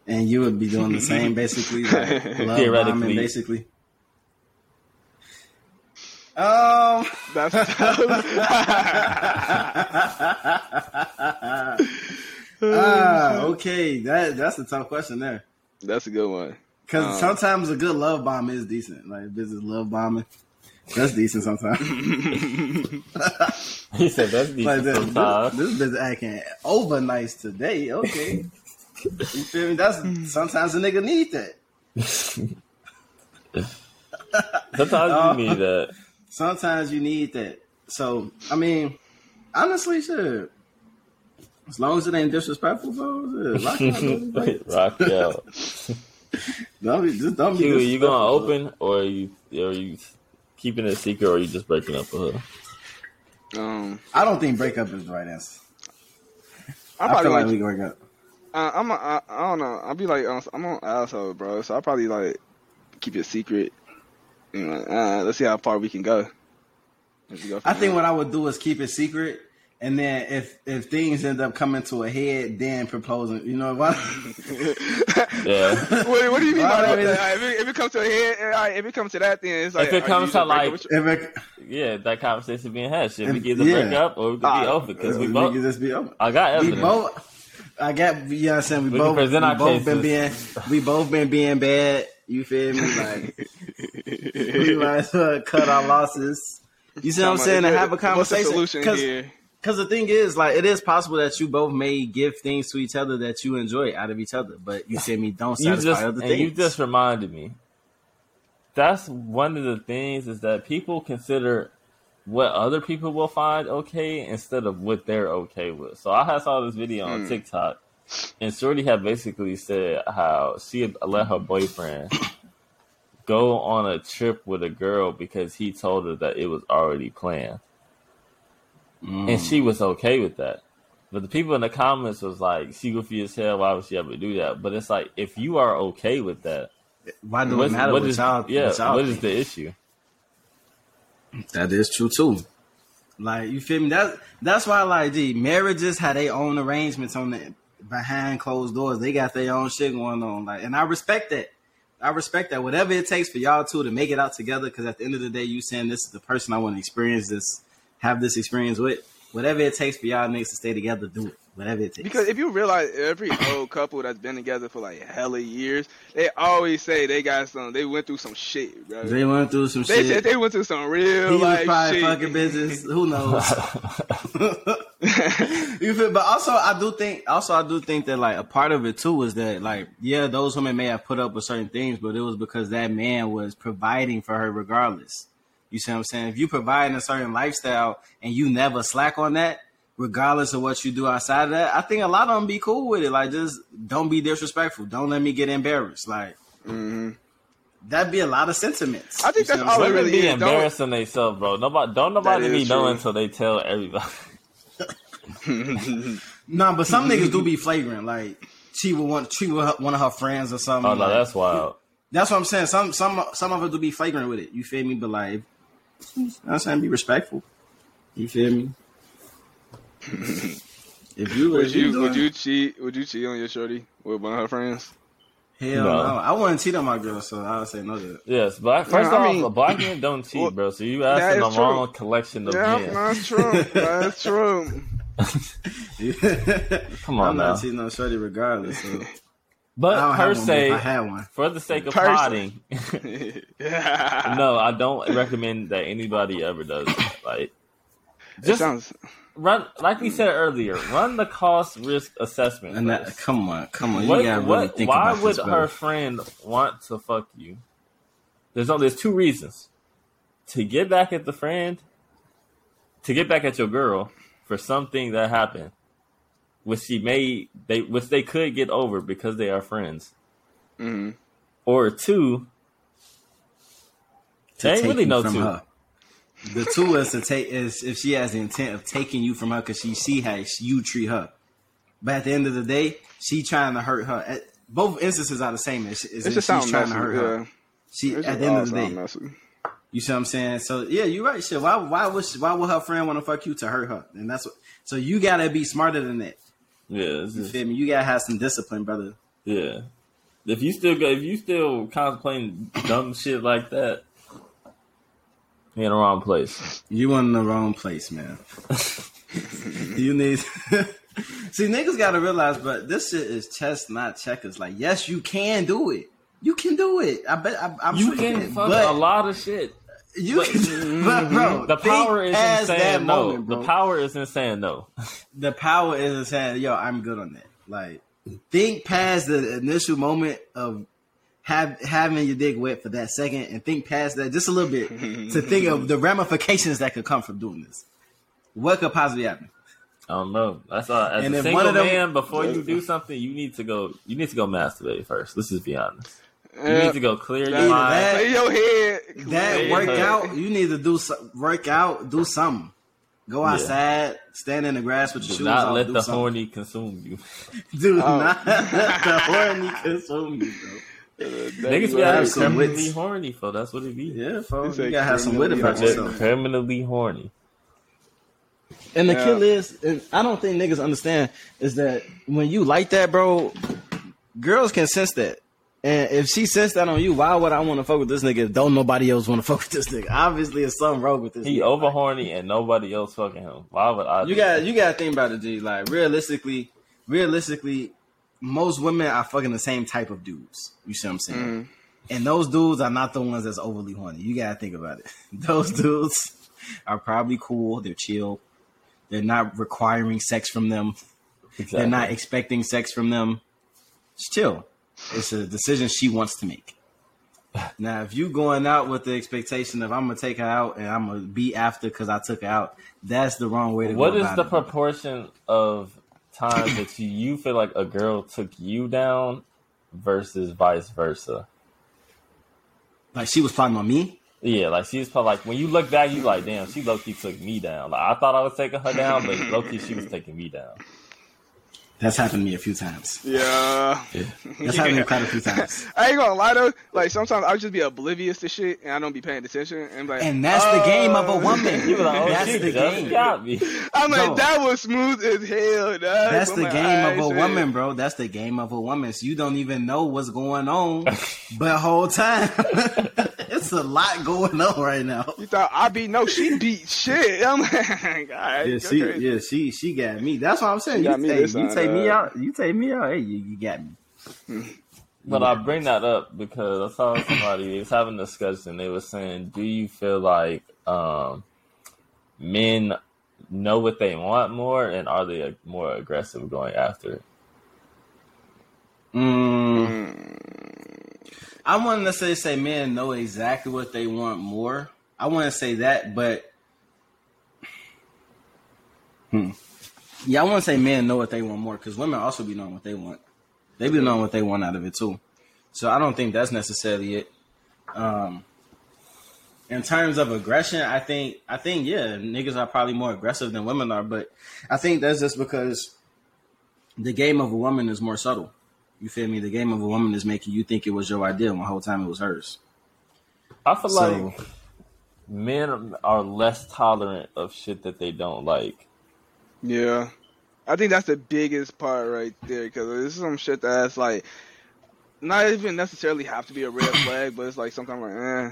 and you would be doing the same, basically, like love Theoretically. bombing, basically. Um. that's ah, okay. That that's a tough question there. that's a good one. Because Um, sometimes a good love bomb is decent. Like this is love bombing, that's decent sometimes. He said that's decent like this, sometimes. this, this bitch acting over nice today. Okay, you feel me? That's sometimes a nigga need that. Sometimes Uh, you need that. Sometimes you need that. So I mean, honestly, sure. As long as it ain't disrespectful, bro, shit, rock out. Like, Rock out. Don't be, just don't be. Q, are you gonna open or are you are you keeping it a secret or are you just breaking up with her? Um, I don't think breakup is the right answer. I I, probably feel like like, we can break up. uh, I'm a, I, I don't know. I'll be like, I'm on asshole, bro. So I'll probably like keep it secret. You uh, let's see how far we can go. Let's go from I think there. what I would do is keep it secret, and then if if things end up coming to a head, then proposing. You know what? Yeah. what, what do you mean by Well, that? I mean- Like, if, it, if it comes to a head, uh, if it comes to that, then it's like If it comes to, just break up like- your- if it, Yeah, that conversation being had. Should we If- either yeah. break up or we could be Ah, over? Because we we both. just be open. I got evidence. We both. I got. You know what I'm saying? We, We both. we our both been being. We both been being bad. You feel me? Like we might as well cut our losses. You see what I'm saying? And have a What's the conversation. solution Because here? Because the thing is, like, it is possible that you both may give things to each other that you enjoy out of each other, but you feel me? Don't you satisfy just other and things. you just reminded me. That's one of the things is that people consider what other people will find okay instead of what they're okay with. So I had saw this video on Hmm. TikTok, and Shorty had basically said how she had let her boyfriend go on a trip with a girl because he told her that it was already planned, Mm. and she was okay with that. But the people in the comments was like, "She goofy as hell. Why would she ever do that?" But it's like, if you are okay with that, Why do it matter what is- y'all? yeah, what y'all what is the issue? That is true too. Like you feel me? That that's why like gee, marriages had their own arrangements on the behind closed doors. They got their own shit going on. Like, and I respect that. I respect that. Whatever it takes for y'all two to make it out together. Because at the end of the day, you saying this is the person I want to experience this, have this experience with. Whatever it takes for y'all niggas to stay together, do it. Whatever it takes. Because if you realize every old couple that's been together for like hella years, they always say they got some, they went through some shit, bro. they went through some They shit. said they went through some real he was like probably shit. fucking business. Who knows? you feel, but also I do think, also I do think that like a part of it too is that like yeah, those women may have put up with certain things, but it was because that man was providing for her regardless. You see what I'm saying? If you provide a certain lifestyle and you never slack on that, regardless of what you do outside of that, I think a lot of them be cool with it. Like just don't be disrespectful. Don't let me get embarrassed. Like hmm that'd be a lot of sentiments. I think You see that's all it really be is. Don't- embarrassing themselves, bro. Nobody, don't nobody That be is knowing until they tell everybody. No, but some niggas do be flagrant. Like she would want treat with her, one of her friends or something. Oh no, like- that's wild. that's what I'm saying. Some some some of it do be flagrant with it. You feel me? But like, you know what I'm saying be respectful. You feel me? if you Would you you would you cheat? Would you cheat on your shorty with one of her friends? hell No. no. I wouldn't cheat on my girl, so I would say no to that. Yes, but first I off, mean- a black man don't cheat, Well, bro. So you that asking the is true. wrong collection of Yeah, men. that's true. That's true. Come on I'm now. not cheating on Shorty regardless. So. I But per have one, but se, I had one. for the sake of Person. potting, yeah. no, I don't recommend that anybody ever does. it. Like, It just sounds. Run, like we said earlier, run the cost risk assessment. And that, come on, come on, you What, gotta really think why about would this, her brother. friend want to fuck you? There's only there's two reasons: to get back at the friend, to get back at your girl for something that happened, which she may they which they could get over because they are friends, hmm or two, to They ain't really you no from two. her. The two is to take is if she has the intent of taking you from her because she see how you treat her. But at the end of the day, she trying to hurt her. At, both instances are the same. It's, it's It if just she's sounds trying messy. to hurt Yeah. her. She It at the end of the day, messy. you see what I'm saying. So yeah, you're right. Shit, why why would she, why would her friend want to fuck you to hurt her? And that's what. So you gotta be smarter than that. yeah, it's You just, feel me? You gotta have some discipline, brother. yeah. If you still go, if you still contemplating dumb shit like that, in the wrong place. You in the wrong place, man. you need. See, niggas gotta realize, but this shit is chess, not checkers. Like, yes, you can do it. You can do it. I bet. I, I'm You sure can fuck but a lot of shit. You but- can, mm-hmm. but bro, The power is in saying no. moment. The power is in saying no. the power is in saying, "Yo, I'm good on that." Like, think past the initial moment of have having your dick wet for that second, and think past that just a little bit to think of the ramifications that could come from doing this. What could possibly happen? I don't know. That's all. As And a if single them- man, before you do something, you need to go. You need to go masturbate first. Let's just be honest. You Yeah. need to go clear your mind. that- Clear your head. That Yeah. workout, you need to do some, work out, do something. Go Yeah. outside, stand in the grass with your shoes. Do shoes not off. let do the something. horny consume you. Do Oh. not let the horny consume you, bro. Niggas be you out have here some criminally wits. horny, for that's what it be. Yeah, folks. He You said gotta have some wit about criminally yourself. Permanently horny. And the Yeah. kill is, and I don't think niggas understand, is that when you like that, bro, girls can sense that. And if she sense that on you, why would I want to fuck with this nigga? if Don't nobody else want to fuck with this nigga. Obviously, there's something wrong with this. He nigga. over horny and nobody else fucking him. Why would I? You got you got to think about it, G. Like realistically, realistically, most women are fucking the same type of dudes. You see what I'm saying? Mm. And those dudes are not the ones that's overly horny. You gotta think about it. Those dudes are probably cool. They're chill. They're not requiring sex from them. Exactly. They're not expecting sex from them. It's chill. It's a decision she wants to make. Now, if you going out with the expectation of I'm gonna take her out and I'm gonna be after because I took her out, that's the wrong way to What go. is about the it. proportion of times that you, you feel like a girl took you down versus vice versa? Like she was plotting on me. Yeah, like she's probably like when you look back, you like, damn, she low key took me down. Like I thought I was taking her down, but low key she was taking me down. That's happened to me a few times. Yeah. That's happened to me quite a few times. I ain't gonna lie though. Like sometimes I'll just be oblivious to shit and I don't be paying attention. And, like, And that's the game of a "Oh." woman. You were like, oh, that's she the game. got me. I'm like, No. that was smooth as hell. Dog. That's I'm the like, game "Alright, of a shit." woman, bro. That's the game of a woman. So you don't even know what's going on, but whole time it's a lot going on right now. You thought I beat? No, she beat shit. I'm like, all right, Yeah, go she, crazy. yeah, she, she got me. That's what I'm saying. She You take, you time, take me uh, out. You take me out. Hey, you, you got me. But I bring that up because I saw somebody they was having a discussion. They were saying, "Do you feel like um, men know what they want more, and are they more aggressive going after it?" Mm, I wouldn't necessarily say men know exactly what they want more. I wouldn't say that, but hmm. yeah, I wouldn't say men know what they want more because women also be knowing what they want. They be knowing what they want out of it too. So I don't think that's necessarily it. Um, in terms of aggression, I think I think yeah, niggas are probably more aggressive than women are, but I think that's just because the game of a woman is more subtle. You feel me? The game of a woman is making you think it was your idea when the whole time it was hers. I feel So- like men are less tolerant of shit that they don't like. Yeah, I think that's the biggest part right there because this is some shit that's like not even necessarily have to be a red flag, but it's like sometimes like, eh,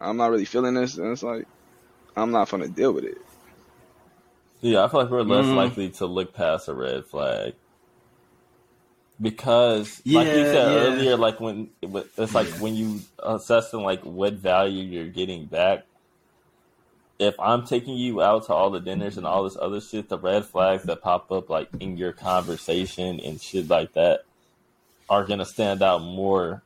I'm not really feeling this, and it's like I'm not gonna deal with it. Yeah, I feel like we're less Mhm. likely to look past a red flag because, like you said yeah. earlier, like when it's like when you assessing like what value you're getting back. If I'm taking you out to all the dinners and all this other shit, the red flags that pop up like in your conversation and shit like that are gonna stand out more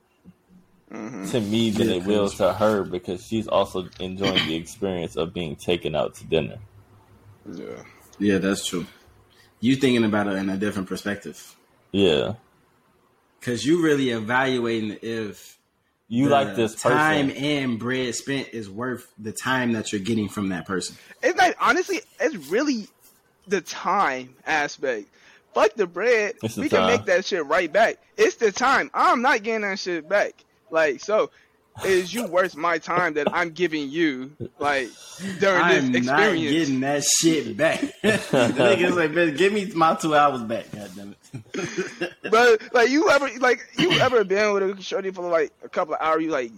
hmm to me than Yeah, it will to her because she's also enjoying the experience of being taken out to dinner. Yeah, Yeah, that's true. You thinking about it in a different perspective Yeah, because you really evaluating if you the like this person. time and bread spent is worth the time that you're getting from that person. it's like honestly, it's really the time aspect. Fuck the bread. It's the we can make that shit right back. It's the time. I'm not getting that shit back. Like so. Is you worth my time that I'm giving you, like during I'm this not getting that shit back. the nigga's like, "Man, give me my two hours back. God damn it. But like you ever like you ever been with a shorty for like a couple of hours? You like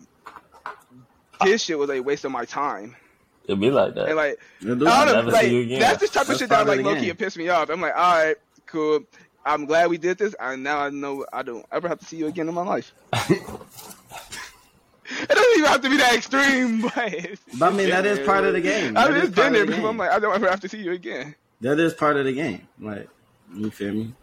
this shit was like wasting my time, It'd be like that. and like You'll I don't know, like see you again. that's the type of That's shit that part of like the low key it pissed me off. I'm like, all right, cool. I'm glad we did this, and now I know I don't ever have to see you again in my life. it doesn't even have to be that extreme, but, I mean, that is part of the game. I That mean, is it's part been of there the before. I'm like, I don't ever have to see you again. That is part of the game. Like, you feel me?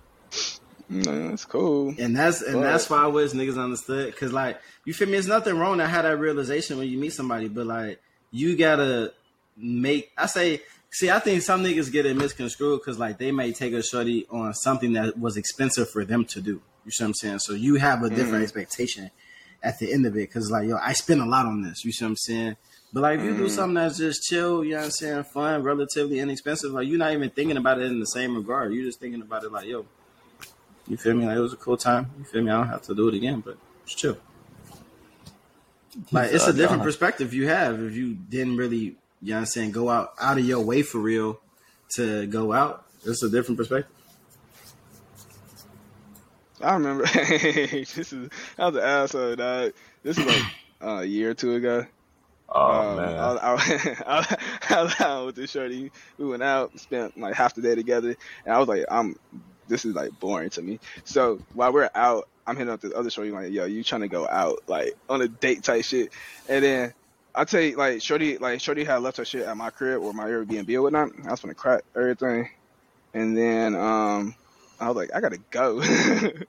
No, that's cool. And that's and But- that's why I wish niggas understood. Cause like, you feel me? It's nothing wrong to have that realization when you meet somebody, but like, you gotta make. I say See, I think some niggas get it misconstrued because like they may take a shorty on something that was expensive for them to do. You see what I'm saying? So you have a different Mhm. expectation at the end of it because like yo, I spent a lot on this. You see what I'm saying? But like if you do Mhm. something that's just chill, you know what I'm saying, fun, relatively inexpensive, like you're not even thinking about it in the same regard. You're just thinking about it like, yo, you feel me? Like it was a cool time. You feel me? I don't have to do it again, but it's chill. Like it's a different perspective you have if you didn't really, you know what I'm saying, go out out of your way for real to go out. It's a different perspective. I remember this is I was an asshole, dog. This is like uh, a year or two ago. Oh Um, man. I, was- I, I was out with this shorty. We went out, spent like half the day together, and I was like, I'm. This is like boring to me. So while we're out, I'm hitting up this other shorty like, yo, you trying to go out like on a date type shit, and then. I tell you, like Shorty, like Shorty had left her shit at my crib or my Airbnb or whatnot. I was gonna crack everything, and then um, I was like, I gotta go. it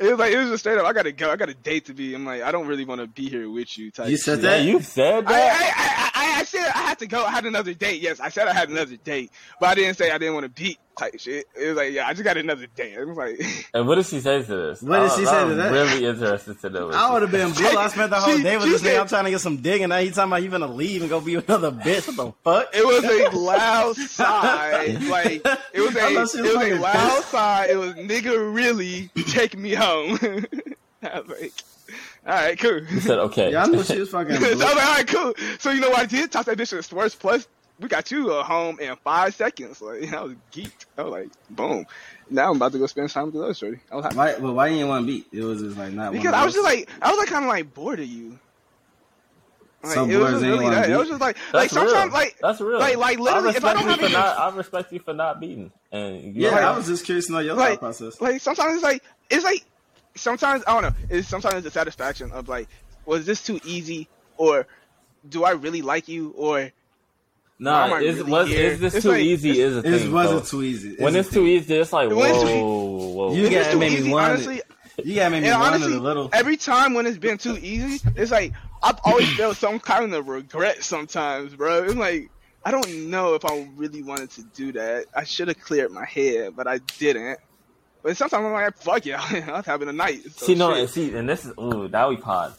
was like it was just straight up. I gotta go. I got a date to be. I'm like, I don't really want to be here with you. Type You said shit. that? you said I, that. I, I, I, I said I had to go. I had another date. Yes, I said I had another date, but I didn't say I didn't want to beat type shit. It was like, yeah, I just got another date. It was like, and what did she say to this? What did she say to that? Really interested to know. I would have been blue. I spent the whole She- day with this nigga. I'm trying to get some dick, and now he talking about you gonna leave and go be with another bitch. What the fuck? it was a loud sigh. Like it was a, I it was she a loud sigh. It was nigga really take me home. I was like, all right, cool. You said okay. Yeah, I knew she was fucking. so I was like, all right, cool. So you know what I did? Toss that bitch to the Swerve Plus. We got you uh, home in five seconds. Like I was geeked. I was like, boom. Now I'm about to go spend time with the other shorty. I was happy. Why? Well, why you didn't want to beat? It was just like not. Because one I was just like, I was like kind of like bored of you. Like, Some it was boys just really wanna that. It was just like, That's like sometimes, real. like, That's real. like- like, literally, I if I respect don't you have for any- not, I respect you for not beating. And Yeah, like, I was just curious to know your Like- thought process. like sometimes it's like, it's like, sometimes I don't know. It's sometimes the satisfaction of like, was this too easy, or do I really like you, or nah, Why am I is, really was, here? is this It's too like- easy? Is a It thing. wasn't too easy. when it's too easy, it's like When it's whoa, too- whoa. You if it's gotta too make me easy, want it. honestly, You gotta make me and want honestly, it a little. every time when it's been too easy, it's like I've always felt some kind of regret sometimes, bro. It's like I don't know if I really wanted to do that. I should have cleared my head, but I didn't. But sometimes I'm like, fuck yeah, I was having a night. So see, no, shit. and see, and this is ooh, now we pod.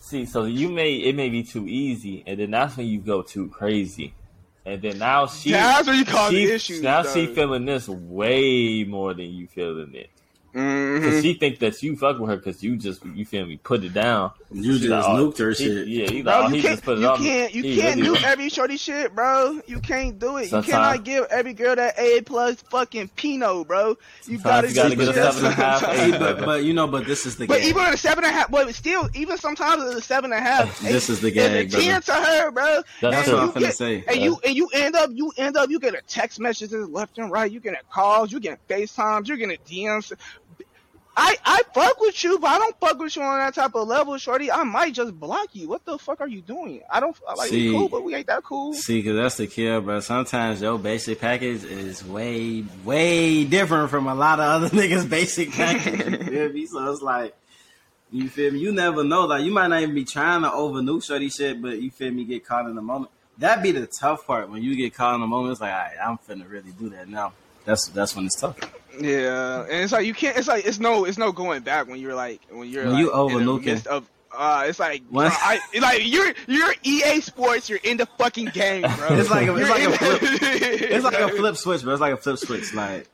See, so you may it may be too easy, and then that's when you go too crazy, and then now she That's where you cause she, issues. now though. she feeling this way more than you feeling it. Mhm. Cause she think that you fuck with her because you just you feel me put it down. You She just like, oh, nuked her he- shit. Yeah, he, Bro, like, oh, you he can't, just put it you on. can't, you He can't really- do every shorty shit, bro. You can't do it. You cannot give every girl that A plus fucking Pinot, bro. You gotta, you gotta get a that seven and a half, sometimes. eight. But, but you know, but this is the But game. even at a seven and a half, but still, even sometimes at a seven and a half, This is the it's gag, a ten to her, bro. That's and what I'm gonna say. And you and you end up, you end up, you get a text messages left and right. You get a calls, you get FaceTimes, you're getting DMs. I I fuck with you, but I don't fuck with you on that type of level, shorty. I might just block you. What the fuck are you doing? I don't I like See- cool, but we ain't that cool. See, cause that's the kill, bro. Sometimes your basic package is way, way different from a lot of other niggas' basic package. You feel me? So it's like, you feel me? You never know. Like, you might not even be trying to over shorty shit, but you feel me? Get caught in the moment. That be the tough part when you get caught in the moment. It's like, all right, I'm finna really do that now. That's that's when it's tough. Yeah, and it's like you can't. It's like it's no, it's no going back when you're like when you're When like, you in the overlooking. midst of. Uh, it's like What? bro, I, it's like you're you're EA Sports. You're in the fucking game, bro. It's like a- it's like a flip. It's like a flip switch, bro. It's like a flip switch. Like,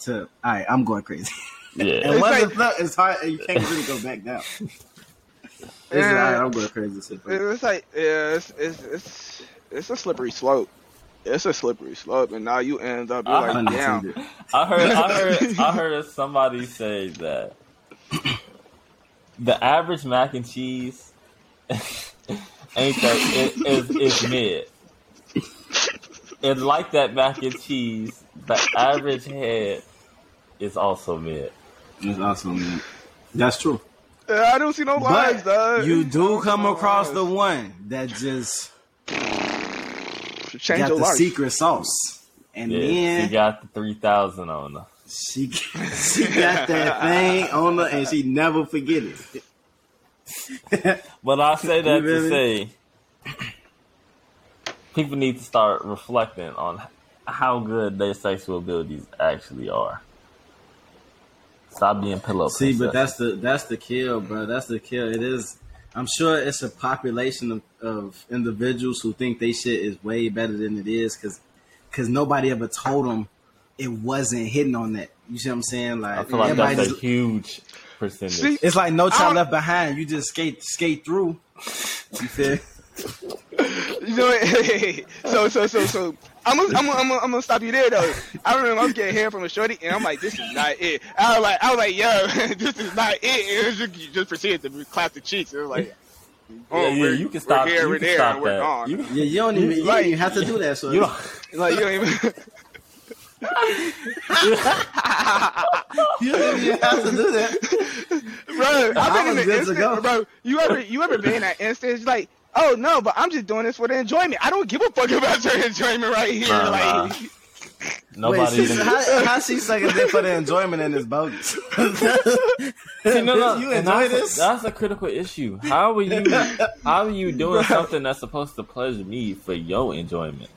to all right, I'm going crazy. Yeah, And It's once like- it's flip, it's hard. and You can't really go back down. It's Yeah. like, all right, I'm going crazy. It's like yeah, it's it's it's it's a slippery slope. It's a slippery slope, and now you end up you're I like, damn. I heard, I heard, I heard somebody say that the average mac and cheese ain't that it is is mid. And like that mac and cheese, the average head is also mid. It's awesome, man. That's true. Yeah, I don't see no lines, But dog. you do come across the one that just change got your the life. secret sauce, and Yeah, then she got the three thousand on her. she she got that thing on her, and she never forget it. But I say that You to say, people need to start reflecting on how good their sexual abilities actually are. Stop being pillow. See, but that's the that's the kill, bro. That's the kill. It is. I'm sure it's a population of, of individuals who think they shit is way better than it is because because nobody ever told them it wasn't hitting on that. You see what I'm saying? Like, I feel like everybody that's a huge percentage. See, it's like no I child left behind. You just skate skate through. You feel? You know, what? so so so so. I'm gonna, I'm, gonna, I'm, gonna, I'm stop you there though. I remember I was getting hair from a shorty, and I'm like, "This is not it." I was like, "I was like, yo, this is not it." And it was just, you just proceeded to clap the cheeks. It was like, "Oh, yeah, yeah, we're- you can we're stop. here, you we're can there, stop and we're gone." You, Yeah, you don't even you Like- don't have to do that. So you don't. like you don't even. you don't even have to do that. bro. I I've been in the good to go. instant, bro. You ever you ever been in that instance like, oh no, but I'm just doing this for the enjoyment. I don't give a fuck about your enjoyment right here. Nah, like, nah. Wait, Nobody see, even. how, how she sucking dick for the enjoyment in this bogus? See, no, no, you and enjoy that's, this? That's a critical issue. How are you? How are you doing something that's supposed to pleasure me for your enjoyment?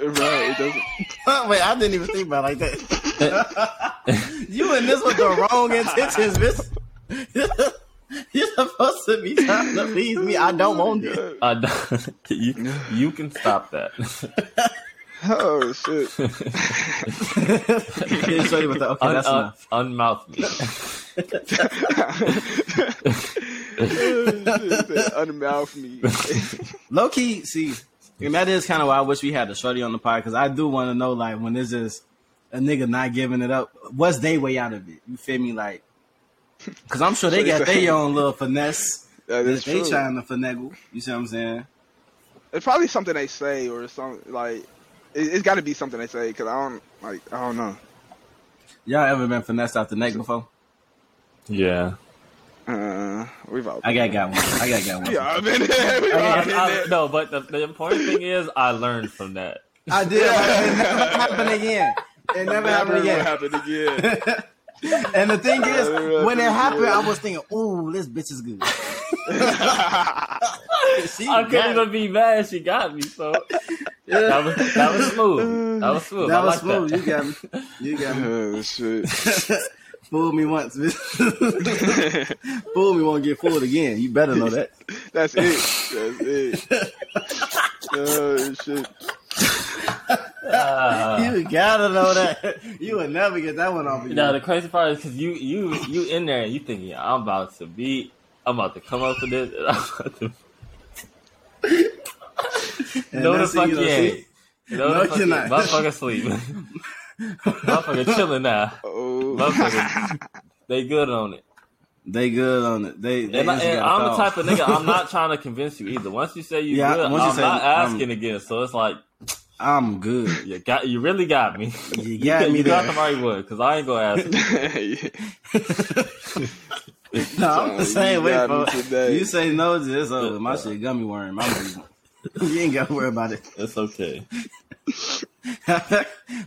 Right, it doesn't. Wait, I didn't even think about it like that. you and this with the wrong intentions, bitch. You're supposed to be trying to please me. I don't want it. Oh I don't- you, you can stop that. Oh shit. Yeah, show you what the- okay, Un- that's un- enough. unmouth me. Oh, unmouth me. Low key, see, and that is kind of why I wish we had a shorty on the pod because I do want to know, like, when it's just a nigga not giving it up, what's they way out of it? You feel me? Like, because I'm sure they got their own little finesse That that is they true. trying to finagle. You see what I'm saying? It's probably something they say or something like. It, it's got to be something they say because I don't like. I don't know. Y'all ever been finessed out the neck before? Yeah. Uh, we've all. I got got one. I got got one. Yeah, I've been there. We've all I- been I- there. no, but the, the important thing is I learned from that. I did. It never happened again. It never happened Never again. happened again. And the thing is, when it happened happened, I was thinking, "Ooh, this bitch is good." She I couldn't even be mad. She got me. So that was that was smooth. That was smooth. That I was like smooth. That. You got me. You got me. oh shit. Fool me once, bitch. Fool me won't get fooled again. You better know that. That's it. That's it. Oh shit. Ah. you gotta know that. You would never get that one off of you. Now the crazy part is because you you you in there and you thinking I'm about to be I'm about to come up with this and I'm about to And no the fuck you you know, ain't. No, No, the fuck you're you not. Motherfucker sleep. Motherfucker chilling now. Oh. Motherfucker, they good on it. They good on it. They. they And, I, just and got I'm the type of nigga. I'm not trying to convince you either. Once you say you Yeah, good, I'm say, not um, asking again. So it's like I'm good. you got, you really got me. You got me you got the right one because I ain't gonna ask. You. No, I'm the You same way, got me bro. You say no to this over. My uh, shit gummy worm. I'm moving. you ain't gotta worry about it. It's okay.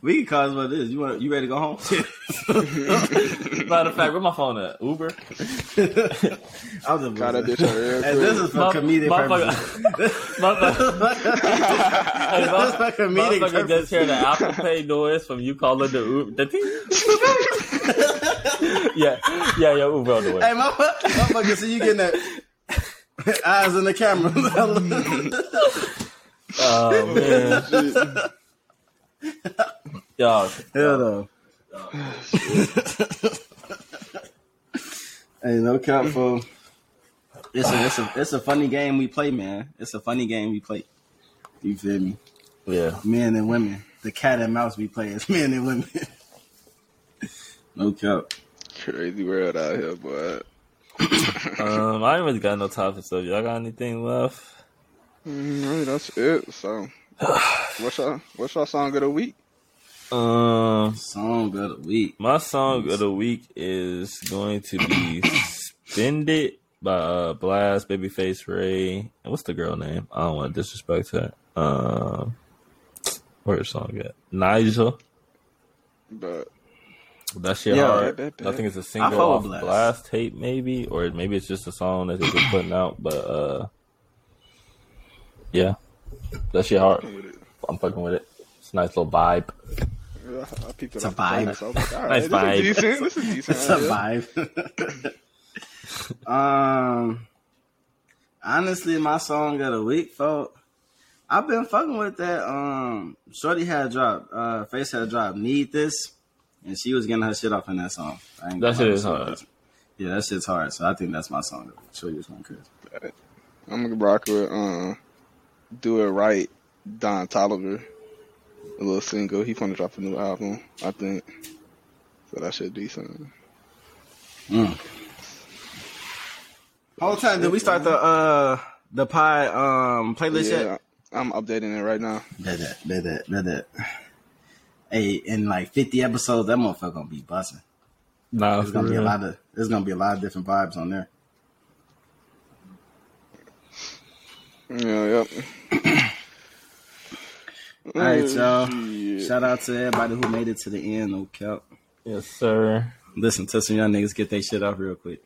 we can call it what it is. You want? You ready to go home? Matter of fact, where my phone at? Uber. I'm just Got that bullshitting. real And this is for My- comedic motherfucker- purposes. Motherfucker, hey, This is for comedic motherfucker just hear the. Apple Pay noise from you calling the Uber. The yeah, yeah, yeah, Uber on the way. Hey, my motherfucker, see you getting that eyes in the camera. Oh man, y'all. Hell no. hey, no cap for. It's a, it's a it's a funny game we play, man. It's a funny game we play. You feel me? Yeah, Men and women. The cat and mouse we play is men and women. no cap. Crazy world out here, boy. um, I ain't really got no topics. So y'all got anything left? Mm, really, that's it. So, what's your what's your song of the week? Um, Song of the week. my song of the week is going to be "Spend It" by uh, Blxst, Babyface Ray, and what's the girl name? I don't want to disrespect her. Um, where's the song at? Nigel. But That shit Yeah, hard. bet, bet, I think it's a I single off Blxst. Blxst. tape, maybe, or maybe it's just a song that they're putting out. But uh, yeah, That shit hard. with it. I'm fucking with it. It's a nice little vibe. Yeah, I peeped it It's a off the phone, vibe. so like, all Nice vibe. Is decent. This is decent. It's a vibe. um, honestly, my song of the week, folk. I've been fucking with that. Um, Shorty had dropped. Uh, Face had dropped. Need this, and she was getting her shit off in that song. I ain't That gonna shit is hard. that's- Yeah, that shit's hard. So I think that's my song. Shorty was going crazy. I'm gonna rock with uh, "Do It Right." Don Toliver, a little single. He gonna drop a new album, I think. So that should be decent. Whole time, did we start the uh the pie um playlist Yeah, yet? I'm updating it right now. Bet that, bet that, bet that. Hey, in like 50 episodes, that motherfucker gonna be busting. Nah, There's gonna be a lot of there's gonna be a lot of different vibes on there. Yeah, yep. All right, y'all. Shit. Shout out to everybody who made it to the end. No cap. Yes, sir. Listen to some young niggas get their shit off real quick.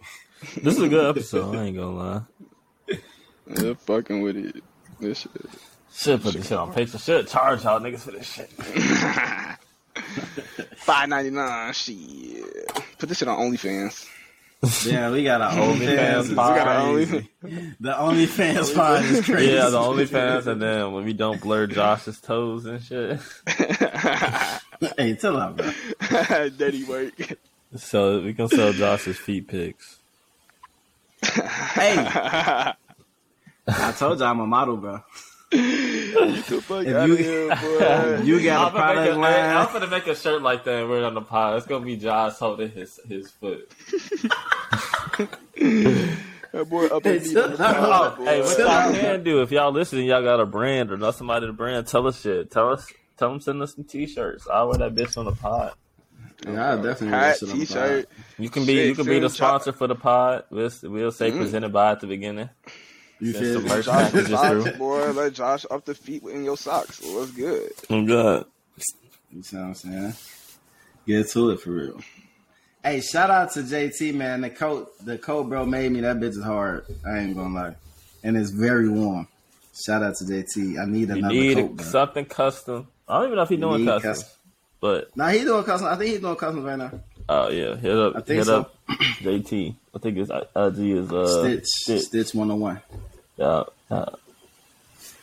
This is a good episode. I ain't gonna lie. Yeah, fucking with it. This shit. Should put this shit on Patreon. Should charge y'all niggas for this shit. Five ninety nine. Shit. Put this shit on OnlyFans. Yeah, we got our OnlyFans. OnlyFans It's pod. crazy. The OnlyFans pod is crazy. Yeah, the OnlyFans, and then when we don't blur Josh's toes and shit. hey, chill out, bro. Daddy work. So we can sell Josh's feet pics. Hey, I told you I'm a model, bro. Get the fuck If out you- of here, boy. You got a I'm gonna, product a, line. I'm gonna make a shirt like that and wear it on the pod. It's gonna be Josh holding his his foot. that boy up Hey, in chill me. out. Hey, what y'all can do if y'all listening, y'all got a brand or know somebody to brand, tell us shit. Tell us, tell them send us some t-shirts. I'll wear that bitch on the pod. Yeah, I definitely Hat, shit on the t-shirt. You can be, Shit, you can be the Jo- sponsor for the pod. We'll, we'll say mm. presented by at the beginning. You Send feel some me? merch Josh, packages socks, boy. Let Josh up the feet in your socks. What's good? I'm good. You see what I'm saying? Get to it for real. Hey, shout out to JT, man. The coat, the coat bro made me. That bitch is hard. I ain't gonna lie, and it's very warm. Shout out to JT. I need You another need coat, bro. something custom. I don't even know if he's doing custom, custom. but Now he's doing custom. I think he's doing customs right now. oh yeah, hit up, I think hit so. up JT. I think his IG is uh Stitch, Stitch. Stitch 101. Yeah, yeah.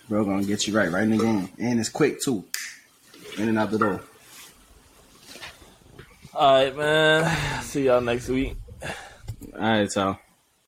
Bro, gonna get you right, right in the game, and it's quick too. In and out the door. All right, man. See y'all next week. All right, so